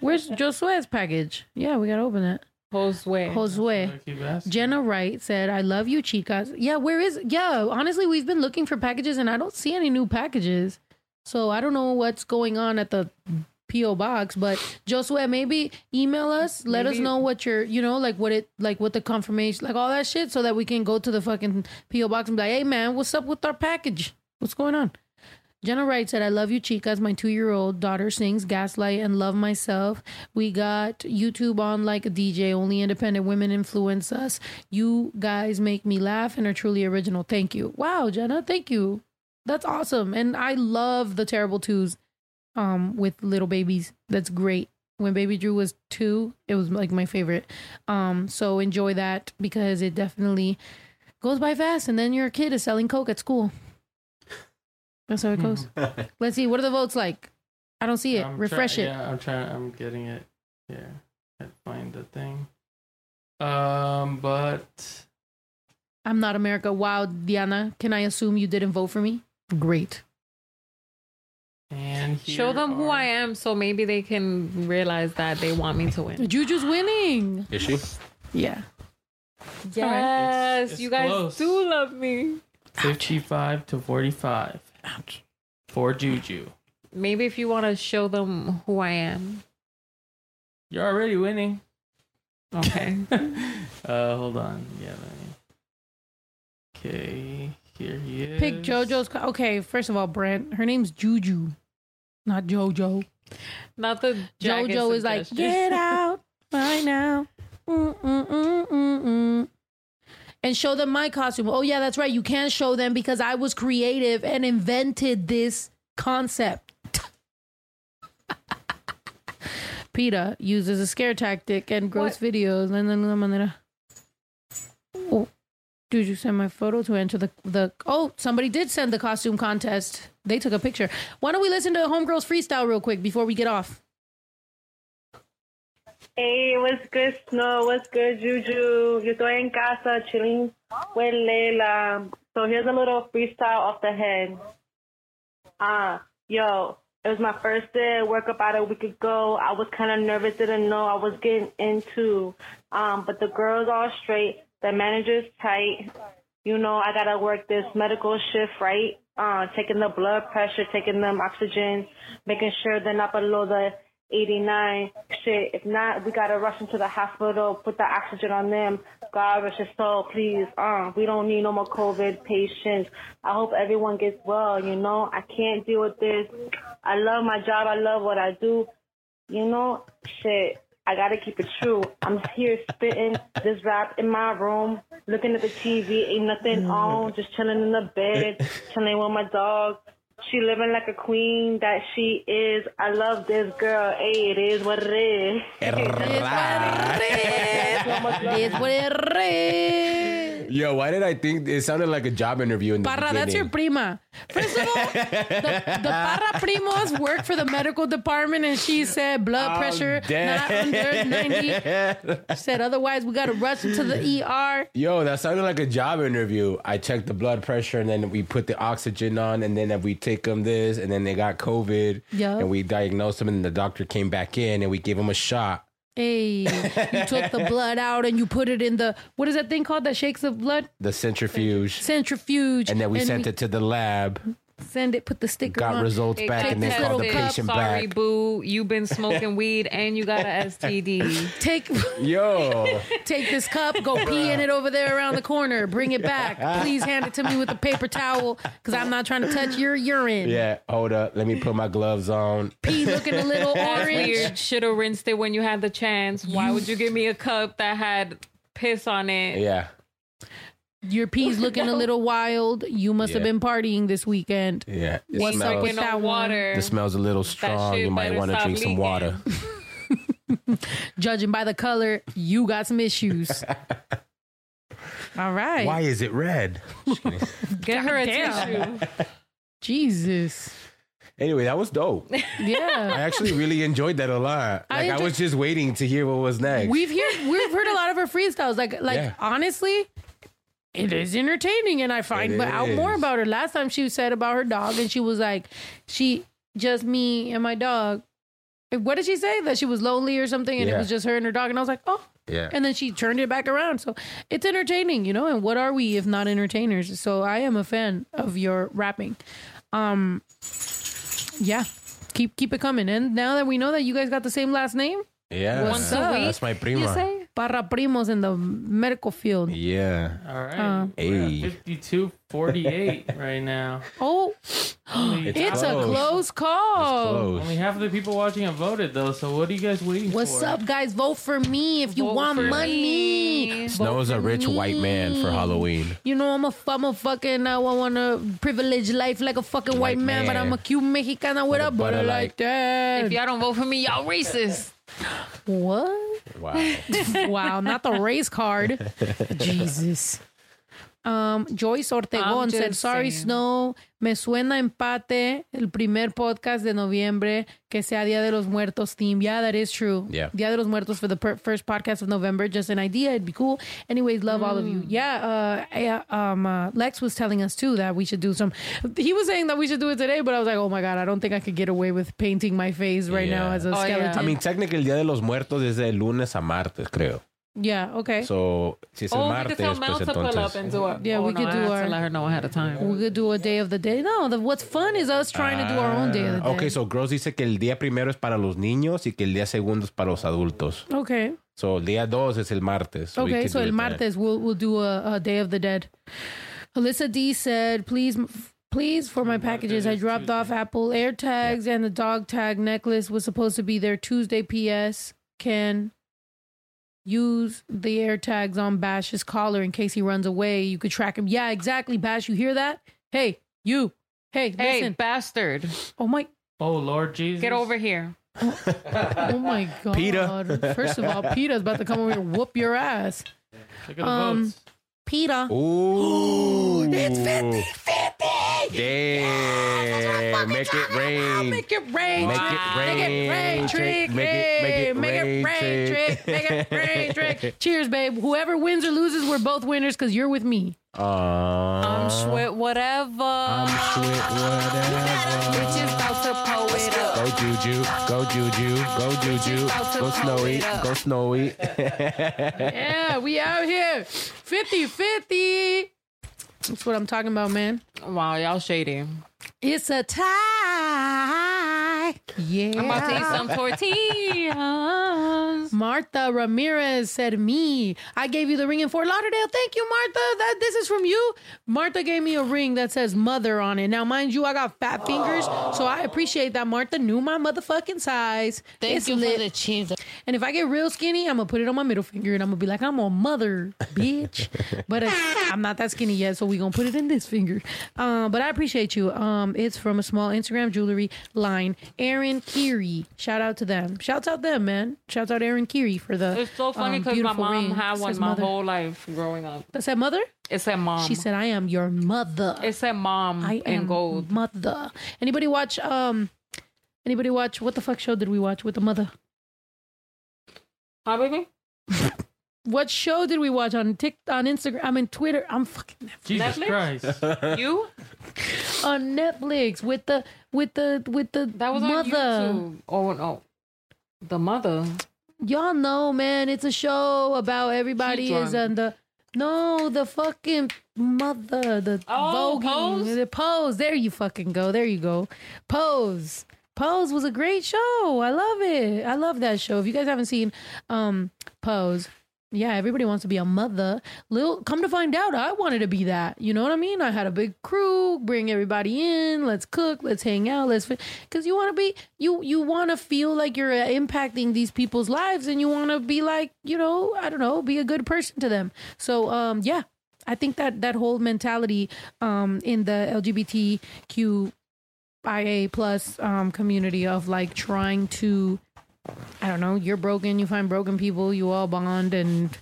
Where's Josue's package? Yeah, we gotta open it. Josue. Josue. I keep asking. Jenna Wright said, I love you, chicas. Yeah, where is yeah, honestly, we've been looking for packages and I don't see any new packages. So I don't know what's going on at the PO box, but Josue, maybe email us. Let us know what your, you know, like what it, like what the confirmation, like all that shit, so that we can go to the fucking PO box and be like, hey man, what's up with our package? What's going on? Jenna Wright said, I love you, chicas. My two year old daughter sings Gaslight and Love Myself. We got YouTube on like a DJ. Only independent women influence us. You guys make me laugh and are truly original. Thank you. Wow, Jenna, thank you. That's awesome. And I love the Terrible Twos um, with little babies. That's great. When Baby Drew was two, it was like my favorite. Um, so enjoy that because it definitely goes by fast. And then your kid is selling Coke at school. That's how it goes. Let's see. What are the votes like? I don't see it. I'm Refresh try- it. Yeah, I'm trying. I'm getting it. Yeah, can't find the thing. Um, but I'm not America. Wow, Diana, can I assume you didn't vote for me? Great. And Show here them who I am so maybe they can realize that they want me to win. Juju's winning. Is she? Yeah. Yes, It's- you guys close. do love me. Fifty-five to forty-five. Ouch. For Juju, Maybe if you want to show them who I am. you're already winning. Okay. uh, hold on. Yeah. Me... Okay. Here he is. Pick JoJo's. co- Okay, first of all, Brent, her name's Juju, not JoJo. Not the JoJo is like, get out right now. Mm-mm-mm-mm-mm. And show them my costume. Oh, yeah, that's right. You can't show them because I was creative and invented this concept. PETA uses a scare tactic and gross videos. And then la manera. Oh, did you send my photo to enter the the? Oh, somebody did send the costume contest. They took a picture. Why don't we listen to Homegirls freestyle real quick before we get off? Hey, what's good, Snow? What's good, Juju? Yo estoy en casa, chilling with Layla. So here's a little freestyle off the head. Ah, yo, it was my first day at work about a week ago. I was kind of nervous, didn't know I was getting into. Um, but the girls all straight. The manager's tight. You know, I gotta work this medical shift, right? Uh, taking the blood pressure, taking them oxygen, making sure they're not below the 89. Shit, if not, we gotta rush them to the hospital, put the oxygen on them. God rest his soul, please. Uh, we don't need no more COVID patients. I hope everyone gets well, you know? I can't deal with this. I love my job. I love what I do. You know, shit, I gotta keep it true. I'm here spitting this rap in my room, looking at the TV, ain't nothing mm. on, just chilling in the bed, chilling with my dog. She living like a queen that she is. I love this girl. Hey, it is what it is. It's what it is. Yo, why did I think it sounded like a job interview in the Parra, that's your prima. First of all, the, the Parra primos work for the medical department, and she said blood I'm pressure not under 90. She said otherwise we got to rush to the ER. Yo, that sounded like a job interview. I checked the blood pressure and then we put the oxygen on and then we take them this and then they got COVID Yup. and we diagnosed them and the doctor came back in and we gave them a shot. Hey, you took the blood out and you put it in the what is that thing called that shakes the blood The centrifuge. centrifuge, And then we sent it to the lab. Send it, put the sticker Got on. results It back and they called the tested. patient Sorry, back. boo. You've been smoking weed and you got a STD. Take Yo. take this cup, go pee in it over there around the corner, bring it back. Please hand it to me with a paper towel because I'm not trying to touch your urine. Yeah, hold up. Let me put my gloves on. Pee looking a little That's orange. weird. Should have rinsed it when you had the chance. Why would you give me a cup that had piss on it? Yeah. Your pee's looking a little wild. You must have been partying this weekend. Yeah. It What's up with that water. the smells a little strong. You might want to stop drink some water. Judging by the color, you got some issues. All right. Why is it red? Get her a Damn. tissue. Jesus. Anyway, that was dope. Yeah. I actually really enjoyed that a lot. I Like I, enjoy- was just waiting to hear what was next. We've heard we've heard a lot of her freestyles. Like like Yeah. honestly, it is entertaining and I find It out more about her. Last time she said about her dog and she was like, she just me and my dog. What did she say? That she was lonely or something and it was just her and her dog. And I was like, oh. yeah. And then she turned it back around. So it's entertaining, you know? And what are we if not entertainers? So I am a fan of your rapping. Um yeah. keep keep it coming. And now that we know that you guys got the same last name, Yeah. Once a week, That's my prima. You? Parra Primos in the medical field. Yeah. All right. Uh, Hey. 52 48 right now. Oh, Only, It's it's, a close. close call. Close. only half of the people watching have voted, though. So what are you guys waiting What's for? up, guys? Vote for me if you Vote want money. me. Snow's a rich white man for Halloween. You know, I'm a, I'm a fucking, I want a privileged life like a fucking white, White man, but. I'm a Cuban Mexicana with a butter like that. If y'all don't vote for me, y'all racist. What? Wow. wow, not the race card. Jesus. Um, Joyce Ortegón I'm said, sorry, saying. Snow, me suena empate el primer podcast de noviembre que sea Día de los Muertos theme. Yeah, that is true. Yeah. Dia de los Muertos for the per- first podcast of November. Just an idea. It'd be cool. Anyways, love all of you. Mm. Yeah, uh, yeah, um, uh, Lex was telling us too that we should do some. He was saying that we should do it today, but I was like, oh my God, I don't think I could get away with painting my face right now as a Oh, yeah. skeleton. I mean, technically, el Día de los Muertos es de lunes a martes, creo. Yeah, okay. So, si es el Oh, we martes, could tell pues Mel to pull up entonces. and do it. Yeah, oh, we no, could I do have our- to let her know ahead of time. We could do a day of the day. No, the, what's fun is us trying to do our own day of the day. Ah, Ok, so Gross dice que el día primero es para los niños y que el día segundo es para los adultos. okay. So, el día dos es el martes. So we Okay, could so do el it then. martes we'll we'll do a, a Day of the Dead. Alyssa D said, "Please, please for my packages. I dropped off Apple AirTags and the dog tag necklace was supposed to be there Tuesday. P.S. Can use the AirTags on Bash's collar in case he runs away. You could track him. Yeah, exactly. Bash, you hear that? Hey, you. Hey, Hey, listen. bastard. Oh my, Oh, Lord Jesus. Get over here. oh my God. Peter. First of all, Peter's about to come over here and whoop your ass. Look at the Um, votes. Peter. Ooh. It's 50 50. Damn. Make it rain. Make it rain. Make it rain. Make it rain, trick. Make it, rain. make it make rain, it rain, trick. trick. Make it rain, trick. Cheers, babe. Whoever wins or loses, we're both winners because you're with me. I'm Aww. sweat whatever. I'm sweet, whatever. Bitches about to pull it up. Go Juju, go Juju, go Juju, go Snowy, go Snowy. Yeah, we out here. 50 50. That's what I'm talking about, man. Wow, y'all shady. It's a tie. Yeah. I'm about to eat some tortillas. Martha Ramirez said, "Me, I gave you the ring in Fort Lauderdale. Thank you, Martha. That this is from you. Martha gave me a ring that says mother on it. Now, mind you, I got fat fingers, so I appreciate that. Martha knew my motherfucking size. Thank It's you lit. for the cheese. And if I get real skinny, I'm gonna put it on my middle finger and I'm gonna be like, I'm a mother, bitch. but uh, I'm not that skinny yet, so we gonna put it in this finger. Um, but I appreciate you. Um, it's from a small Instagram jewelry line, Aaron Kiri. Shout out to them. Shouts out them, man. Shouts out Aaron Kiri for the. It's so funny um, because my mom ring. had one says my mother. whole life growing up. That said mother. It said mom. She said, "I am your mother. it said mom I in am gold. mother." Anybody watch? Um, anybody watch? What the fuck show did we watch with the mother? Huh, baby? What show did we watch on Tik on Instagram? I'm in Twitter. I'm fucking Jesus Netflix? Christ. You? on Netflix with the with the with the That was mother. on YouTube. Oh no, the mother. Y'all know, man. It's a show about everybody is the no the fucking mother the Oh, voguing Pose? the pose. There you fucking go. There you go. Pose. Pose was a great show. I love it. I love that show. If you guys haven't seen um Pose, yeah, everybody wants to be a mother. Little, come to find out, I wanted to be that. You know what I mean? I had a big crew, bring everybody in, let's cook, let's hang out, let's because you want to be you you want to feel like you're uh, impacting these people's lives, and you want to be like you know I don't know, be a good person to them. So um yeah, I think that that whole mentality um in the LGBTQ IA plus um community of like trying to I don't know, you're broken, you find broken people, you all bond and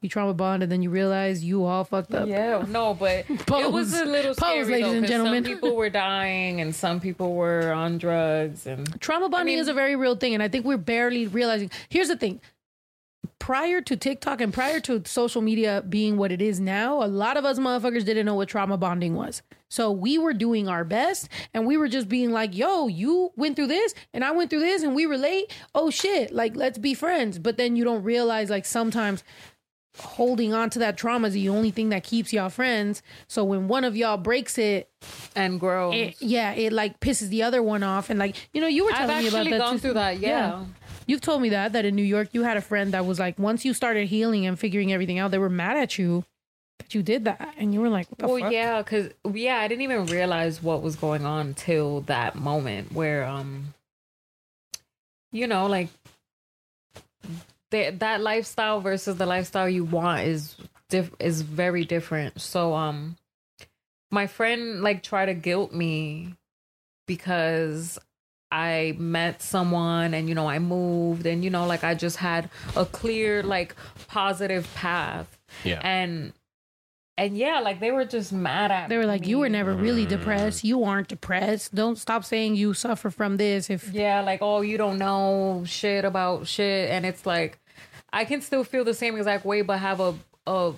you trauma bond and then you realize you all fucked up. Yeah, no, but it was a little Pose, scary ladies though, and gentlemen. Some people were dying and some people were on drugs and Trauma bonding mean- is a very real thing and I think we're barely realizing. Here's the thing. Prior to TikTok and prior to social media being what it is now, a lot of us motherfuckers didn't know what trauma bonding was. So we were doing our best and we were just being like, yo, you went through this and I went through this and we relate. Oh shit, like let's be friends. But then you don't realize like sometimes holding on to that trauma is the only thing that keeps y'all friends. So when one of y'all breaks it and grows, it, yeah, it like pisses the other one off. And like you know, you were I've telling me about that. I've actually gone too. through that, yeah. You've told me that that in New York you had a friend that was like once you started healing and figuring everything out, they were mad at you that you did that, and you were like, what the well, fuck? yeah, because yeah, I didn't even realize what was going on till that moment where, um, you know, like the, that lifestyle versus the lifestyle you want is diff- is very different. So, um, my friend like tried to guilt me because I met someone and you know I moved and you know like I just had a clear like positive path. Yeah. And and yeah, like they were just mad at They were like, you were never really Mm. depressed. You aren't depressed. Don't stop saying you suffer from this. If Yeah, like oh you don't know shit about shit and it's like I can still feel the same exact way but have a a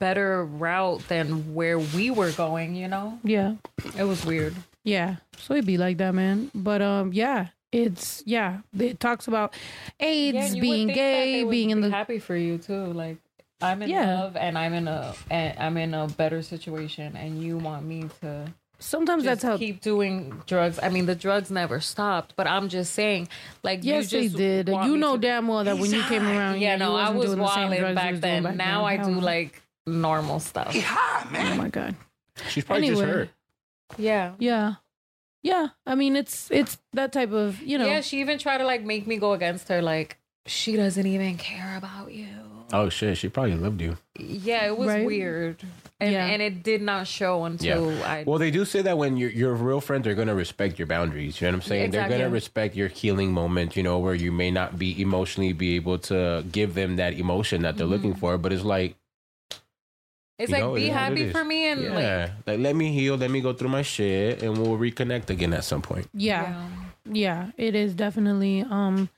better route than where we were going, you know? yeah, It was weird. Yeah, so it'd be like that, man. But um, yeah, it's yeah. It talks about AIDS, Yeah, and you would being think that they gay, being in be the happy for you too. Like I'm in Yeah. love and I'm in a and I'm in a better situation and you want me to Sometimes just that's how. keep doing drugs. I mean the drugs never stopped, but I'm just saying like Yes, you they did. You know to- damn well that when you came around, yeah, you no, I wasn't was doing the same wilding drugs back then. doing back now I do like normal stuff. Yeah, man. Oh my god. She's probably just Anyway. hurt. Yeah. Yeah, yeah. I mean, it's it's that type of you know. Yeah, she even tried to like make me go against her. Like she doesn't even care about you. Oh shit, she probably loved you. Yeah, it was Right? weird, and Yeah. and it did not show until I. Well, they do say that when your your real friends are going to respect your boundaries. You know what I'm saying? Exactly. They're going to respect your healing moment. You know, where you may not be emotionally be able to give them that emotion that they're looking mm-hmm. for, but it's like it's you like know, be it is what it happy for me and like yeah, like, let me heal, let me go through my shit, and we'll reconnect again at some point. yeah, yeah. It is definitely um.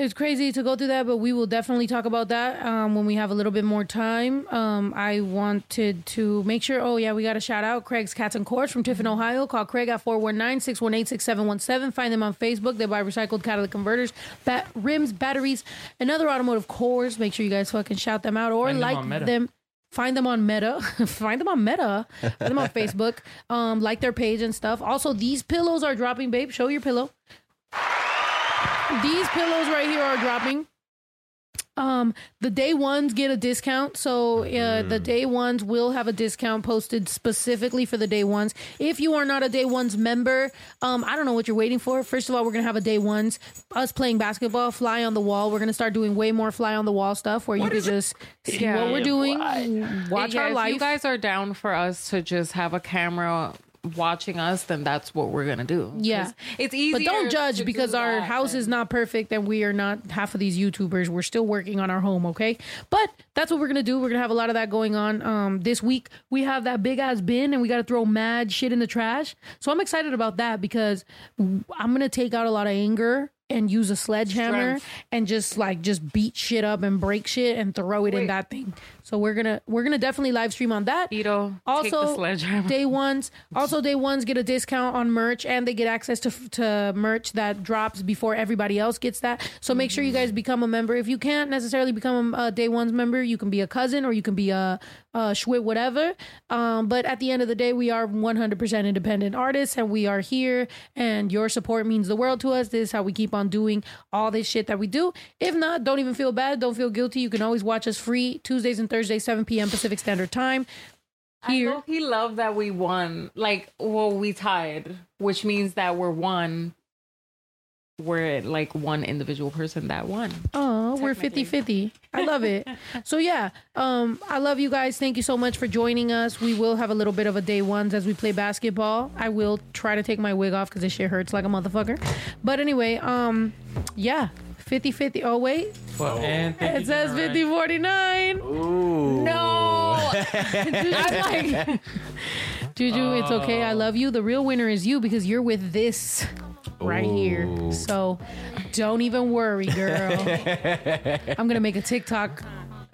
It's crazy to go through that, but we will definitely talk about that um, when we have a little bit more time. Um, I wanted to make sure. Oh, yeah, we got a shout out. Craig's Cats and Cores from Tiffin, Ohio. Call Craig at 419 618 6717. Find them on Facebook. They buy recycled catalytic converters, bat- rims, batteries, and other automotive cores. Make sure you guys fucking shout them out or Find them like on Meta. them. Find them on Meta. Find them on Meta. Find them on Facebook. Um, like their page and stuff. Also, these pillows are dropping, babe. Show your pillow. These pillows right here are dropping. Um, the day ones get a discount, so uh, the day ones will have a discount posted specifically for the day ones. If you are not a day ones member, um, I don't know what you're waiting for. First of all, we're gonna have a day ones. Us playing basketball, fly on the wall. We're gonna start doing way more fly on the wall stuff where you could just see Yeah. what we're doing, watch yeah, our if life. you guys are down for us to just have a camera watching us, then that's what we're gonna do. Yeah. it's easy. But don't judge because our house is not perfect and we are not half of these YouTubers. We're still working on our home, okay? But that's what we're gonna do. We're gonna have a lot of that going on. Um, this week we have that big ass bin and we gotta throw mad shit in the trash. So I'm excited about that because I'm gonna take out a lot of anger and use a sledgehammer Strength. and just like just beat shit up and break shit and throw it in that thing. So we're gonna we're gonna definitely live stream on that. Ito, Also, day ones also day ones get a discount on merch and they get access to to merch that drops before everybody else gets that. So make sure you guys become a member. If you can't necessarily become a day ones member, you can be a cousin or you can be a, a Schwit whatever. Um, but at the end of the day, we are 100% independent artists and we are here and your support means the world to us. This is how we keep on doing all this shit that we do. If not, don't even feel bad. Don't feel guilty. You can always watch us free Tuesdays and Thursdays, 7 p.m. Pacific Standard Time. Here. He loved that we won. Like, well, we tied, which means that we're one. We're like one individual person that won. Oh, we're 50 50. I love it. so, yeah, um, I love you guys. Thank you so much for joining us. We will have a little bit of a day ones as we play basketball. I will try to take my wig off because this shit hurts like a motherfucker. But anyway, um, yeah, 50 50. Oh, wait. Well, oh. and It says Jen, 50 49. Ooh. No. I'm like, Juju, it's okay. I love you. The real winner is you because you're with this right here. Ooh. So don't even worry, girl. I'm gonna make a TikTok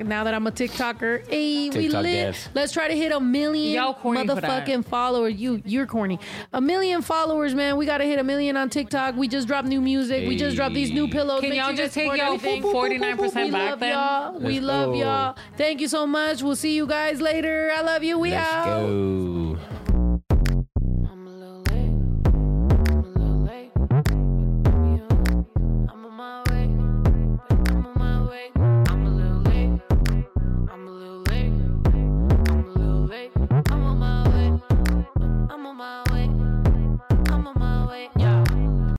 Now that I'm a TikToker, hey, we TikTok lit. dance. Let's try to hit a million Y'all corny for that. motherfucking followers. You, you're corny. A million followers, man. We gotta hit a million on TikTok. We just dropped new music. We just dropped these new pillows. Can Make y'all sure you just guys take support y'all everything. 49% we back love then? y'all. we Let's love go. y'all. Thank you so much. We'll see you guys later. I love you. We Let's out. go.